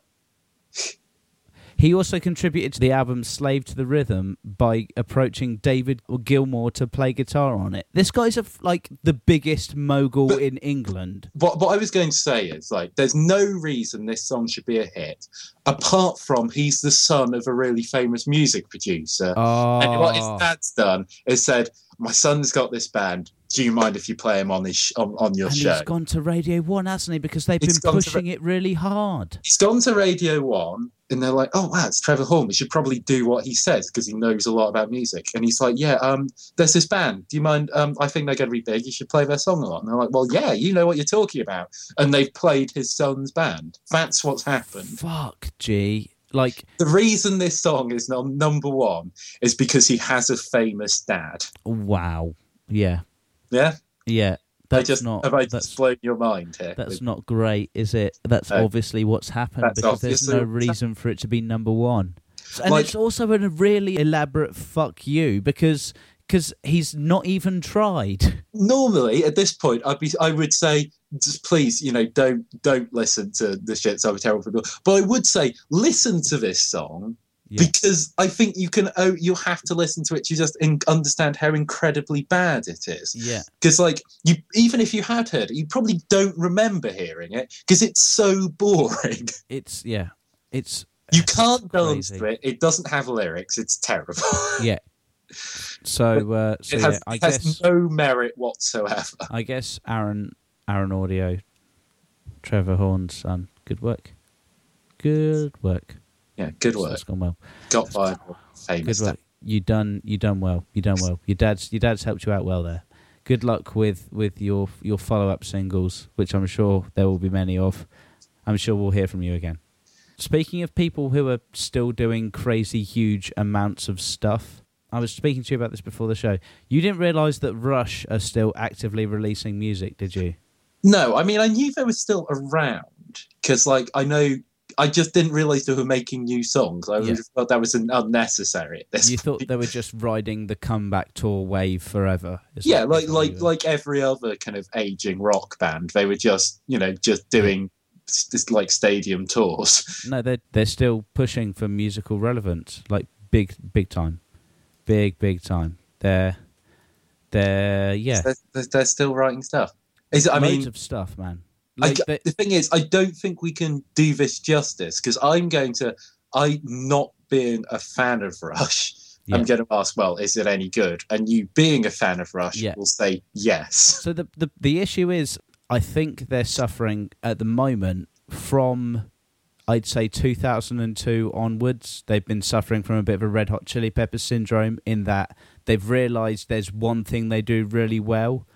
he also contributed to the album "Slave to the Rhythm" by approaching David Gilmour to play guitar on it. This guy's a like the biggest mogul But- in England. what what I was going to say is like there's no reason this song should be a hit apart from he's the son of a really famous music producer. Oh, And what his ah. dad's done is said, "My son's got this band. Do you mind if you play him on his sh- on, on your and show?" he's gone to Radio One, hasn't he? Because they've He's been pushing it really hard. He's gone to Radio One, and they're like, "Oh wow, it's Trevor Horn. We should probably do what he says because he knows a lot about music." And he's like, "Yeah, um, there's this band. Do you mind? Um, I think they're going to be big. You should play their song a lot." And they're like, "Well, yeah, you know what you're talking about." And they've played his son's band. That's what's happened. Fuck, G. Like, The reason this song is not number one is because he has a famous dad. wow. Yeah, Yeah, yeah. I That's just not. have I that's just blown your mind here. That's not great, is it? That's No. obviously what's happened because there's no reason for it to be number one. And Like- it's also a really elaborate fuck you because because he's not even tried. Normally, at this point, I'd be I would say, just please, you know, don't don't listen to the shit so terrible people. But I would say, listen to this song Yeah. because I think you can. Oh, you have to listen to it to just in, understand how incredibly bad it is. Yeah, Because, like, you even if you had heard it, you probably don't remember hearing it because it's so boring. it's yeah, it's You can't dance to it. It doesn't have lyrics. It's terrible. Yeah. So, uh, so it has, yeah, I it has guess no merit whatsoever. I guess Aaron Aaron Audio, Trevor Horn's son. Good work. Good work. Yeah, good work. That's gone well. Got by. Good work. You done. You done well. You done well. Your dad's. Your dad's helped you out well there. Good luck with with your your follow up singles, which I'm sure there will be many of. I'm sure we'll hear from you again. Speaking of people who are still doing crazy huge amounts of stuff, I was speaking to you about this before the show. You didn't realise that Rush are still actively releasing music, did you? No, I mean I knew they were still around because, like, I know I just didn't realize they were making new songs. I Yeah. thought that was unnecessary. At this You point. thought they were just riding the comeback tour wave forever. yeah, like is what you like were- like every other kind of aging rock band, they were just you know just doing just like stadium tours. No, they're they're still pushing for musical relevance, like big big time, big big time. They're they're yeah, they're, they're, they're still writing stuff. Is it, I loads mean, of stuff, man. I Like they- the thing is, I don't think we can do this justice because I'm going to, I not being a fan of Rush, Yeah. I'm going to ask, well, is it any good? And you being a fan of Rush Yeah. will say yes. so the, the the issue is, I think they're suffering at the moment from I'd say 2002 onwards, they've been suffering from a bit of a Red Hot Chili Peppers syndrome in that they've realised there's one thing they do really well,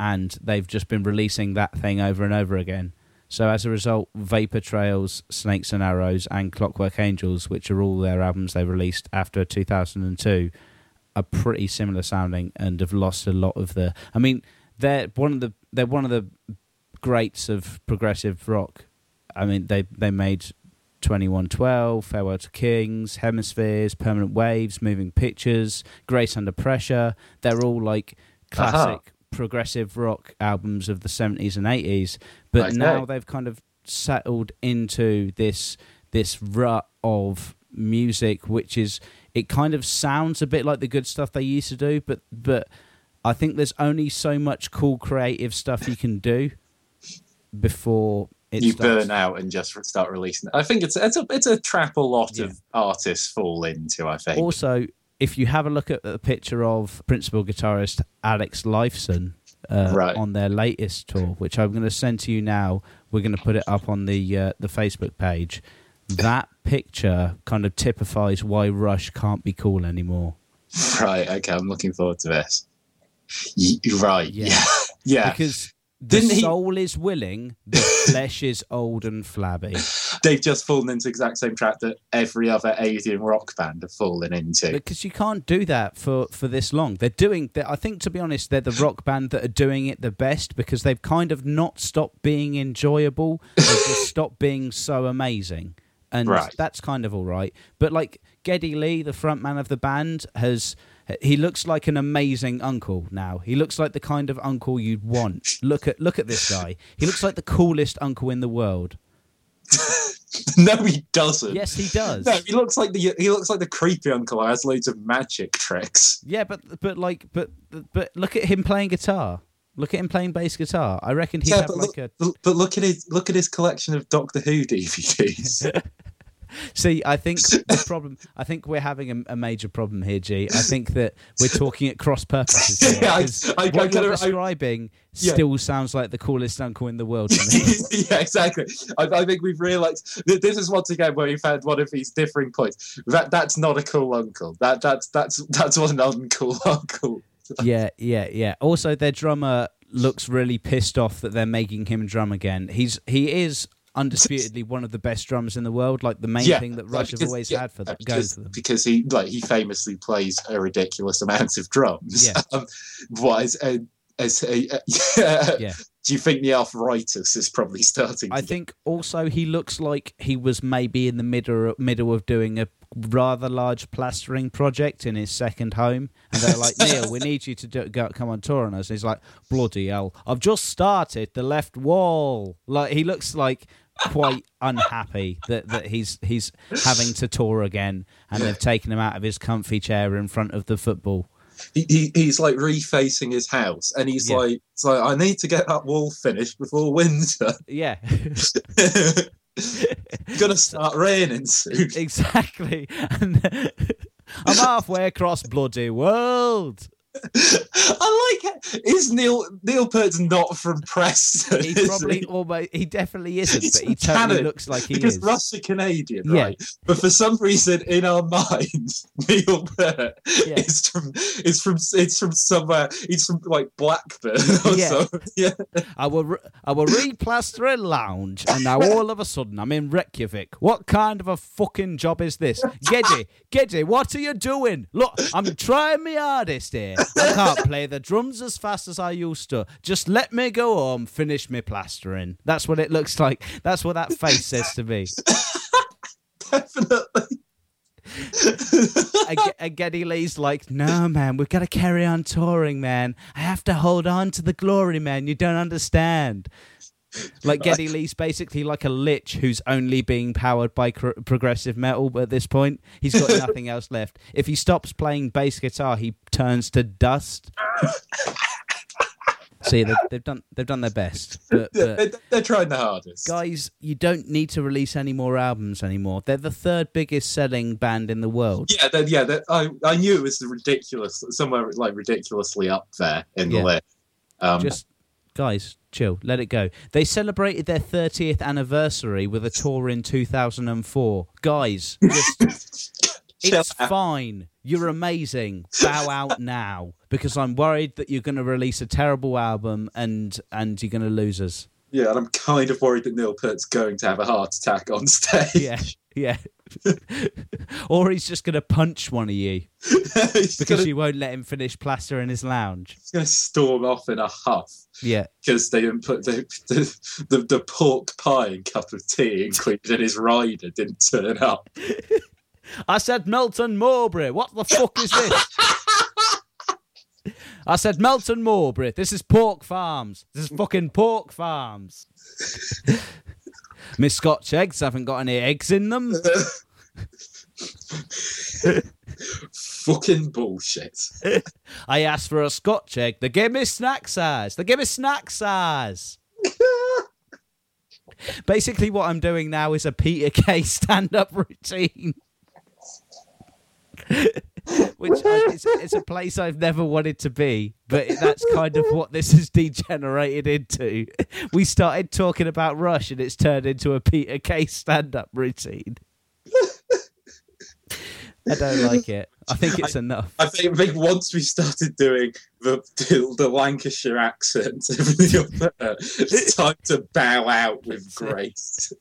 and they've just been releasing that thing over and over again. So as a result, Vapor Trails, Snakes and Arrows, and Clockwork Angels, which are all their albums they released after 2002, are pretty similar sounding and have lost a lot of the. I mean, they're one of the they're one of the greats of progressive rock. I mean, they they made 2112, Farewell to Kings, Hemispheres, Permanent Waves, Moving Pictures, Grace Under Pressure. They're all like uh-huh. classic progressive rock albums of the 70s and 80s. But Okay. now they've kind of settled into this this rut of music which is it kind of sounds a bit like the good stuff they used to do but but I think there's only so much cool creative stuff you can do before it you starts. burn out and just start releasing it. I think it's it's a it's a trap a lot Yeah. of artists fall into. I think. Also, if you have a look at the picture of principal guitarist Alex Lifeson uh, Right. on their latest tour, which I'm going to send to you now, we're going to put it up on the uh, the Facebook page. That picture kind of typifies why Rush can't be cool anymore. Right. Okay. I'm looking forward to this. Y- right. Yeah. Yeah. Yeah. Because the Didn't he- soul is willing, the flesh is old and flabby. They've just fallen into the exact same trap that every other Asian rock band have fallen into. because you can't do that for for this long. They're doing. They're, I think to be honest, they're the rock band that are doing it the best because they've kind of not stopped being enjoyable. They've just stopped being so amazing, and Right. that's kind of all right. But like Geddy Lee, the frontman of the band, has. He looks like an amazing uncle now. He looks like the kind of uncle you'd want. Look at look at this guy. He looks like the coolest uncle in the world. no, he doesn't. Yes, he does. No, he looks like the he looks like the creepy uncle who has loads of magic tricks. Yeah, but but like but but look at him playing guitar. Look at him playing bass guitar. I reckon he'd yeah, have but like look, a. but look at his look at his collection of Doctor Who DVDs. See, I think the problem. I think we're having a, a major problem here, G. I think that we're talking at cross purposes. Here, Yeah, I- I- I what gotta- you're I- describing Yeah. still sounds like the coolest uncle in the world to me. yeah, exactly. I, I think we've realised that this is once again where we've had one of these differing points. That that's not a cool uncle. That that's that's that's one uncool uncle. yeah, yeah, yeah. Also, their drummer looks really pissed off that they're making him drum again. He's he is undisputedly one of the best drummers in the world. Like the main Yeah, thing that like, Rush have because- always yeah, had for them, going because, for them. because he like he famously plays a ridiculous amount of drums. Yeah. Um, a, as a, yeah. Yeah. Do you think the arthritis is probably starting? I think also he looks like he was maybe in the middle middle of doing a rather large plastering project in his second home, and they're like, "Neil, we need you to do, go, come on tour on us." And he's like, "Bloody hell! I've just started the left wall." Like he looks like quite unhappy that, that he's he's having to tour again, and they've taken him out of his comfy chair in front of the football. he, he, he's like refacing his house, and he's Yeah. like, "It's like I need to get that wall finished before winter. Yeah, Gonna start raining soon." exactly. And I'm halfway across bloody world. I like it. Is Neil Neil Peart's not from Preston? He probably he? almost he definitely isn't, He's but he totally Canada, looks like he because is. Rush are Canadian, Yeah. right? But for some reason, in our minds, Neil Peart Yeah. is from is from it's from somewhere. He's from like Blackburn or Yeah. something. Yeah. I were re- I were replastering lounge, and now all of a sudden I'm in Reykjavik. What kind of a fucking job is this? Geddy, Geddy, what are you doing? Look, I'm trying my hardest here. I can't play the drums as fast as I used to. Just let me go home, finish me plastering. That's what it looks like. That's what that face says to me. Definitely. and, Ge- and Geddy Lee's like, no, man, we've got to carry on touring, man. I have to hold on to the glory, man. You don't understand. Like Geddy Lee's basically like a lich who's only being powered by cr- progressive metal at this point. He's got nothing else left. If he stops playing bass guitar, he turns to dust. See, they've, they've done they've done their best, but, Yeah, but they're, they're trying the hardest. guys, you don't need to release any more albums anymore. They're the third biggest selling band in the world. Yeah, then yeah, that, I I knew it was ridiculous, somewhere like ridiculously up there in Yeah. the list. Um, just guys, chill, let it go. They celebrated their 30th anniversary with a tour in 2004. Guys, just, it's fine. You're amazing. Bow out now because I'm worried that you're going to release a terrible album and and you're going to lose us. Yeah, and I'm kind of worried that Neil Peart's going to have a heart attack on stage. Yeah, yeah. or he's just going to punch one of you because going you won't let him finish plaster in his lounge. He's going to storm off in a huff Yeah, because they didn't put the, the, the, the pork pie and cup of tea included in his rider didn't turn up. I said Melton Mowbray. What the fuck is this? I said Melton Mowbray. This is Pork Farms. This is fucking Pork Farms. Miss Scotch eggs haven't got any eggs in them. Fucking bullshit. I asked for a Scotch egg. They gave me snack size. They gave me snack size. Basically, what I'm doing now is a Peter Kay stand-up routine. Which I, it's, it's a place I've never wanted to be, but that's kind of what this has degenerated into. We started talking about Rush, and it's turned into a Peter Kay stand-up routine. I don't like it. I think it's enough. I think, I think once we started doing the the, the Lancashire accent, it's time to bow out with grace.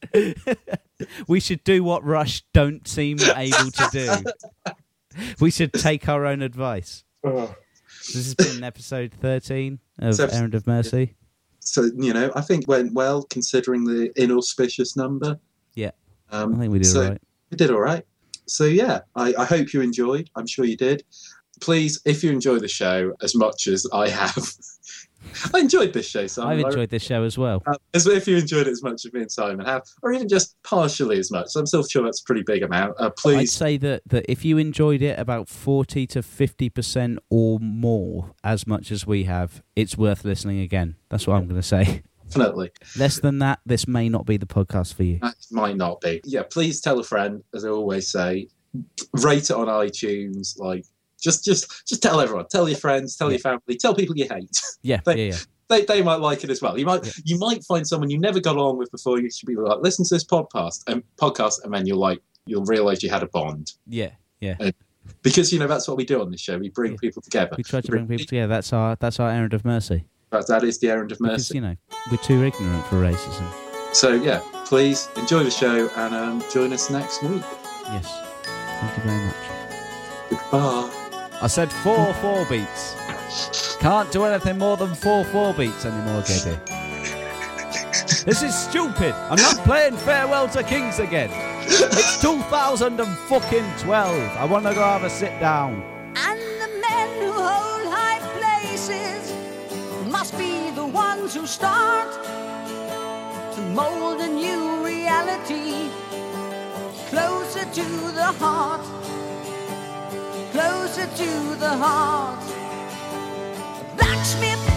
we should do what Rush don't seem able to do. We should take our own advice. This has been episode 13 of So- Errand of Mercy. So you know, I think went well considering the inauspicious number. Yeah. um, I think we did so all right. We did all right. So yeah, I, I hope you enjoyed. I'm sure you did. Please, if you enjoy the show as much as I have, I enjoyed this show, Simon. I've enjoyed this show as well. As if you enjoyed it as much as me and Simon have, or even just partially as much. I'm still sure that's a pretty big amount. Uh, I'd please, say that, that if you enjoyed it about 40 to 50% or more as much as we have, it's worth listening again. That's what I'm going to say. definitely. Less than that, this may not be the podcast for you. That might not be. Yeah, please tell a friend, as I always say. Rate it on iTunes. Like, just, just, just tell everyone. Tell your friends. Tell your family. Tell people you hate. Yeah, But- yeah, yeah. they, they might like it as well. You might you might find someone you never got along with before. You should be like, listen to this podcast and podcast, and then you'll like you'll realize you had a bond Yeah, yeah. because you know that's what we do on this show. We bring Yeah. people together. We try to bring people together. That's our that's our errand of mercy. That- that is the errand of Because, mercy. you know, we're too ignorant for racism. So yeah, please enjoy the show and um, join us next week. Yes. Thank you very much. Goodbye. I said four four beats. Can't do anything more than four four beats anymore, JB. This is stupid. I'm not playing Farewell to Kings again. It's 2012. I want to go have a sit down. And the men who hold high places must be the ones who start to mold a new reality closer to the heart, closer to the heart. Blacksmith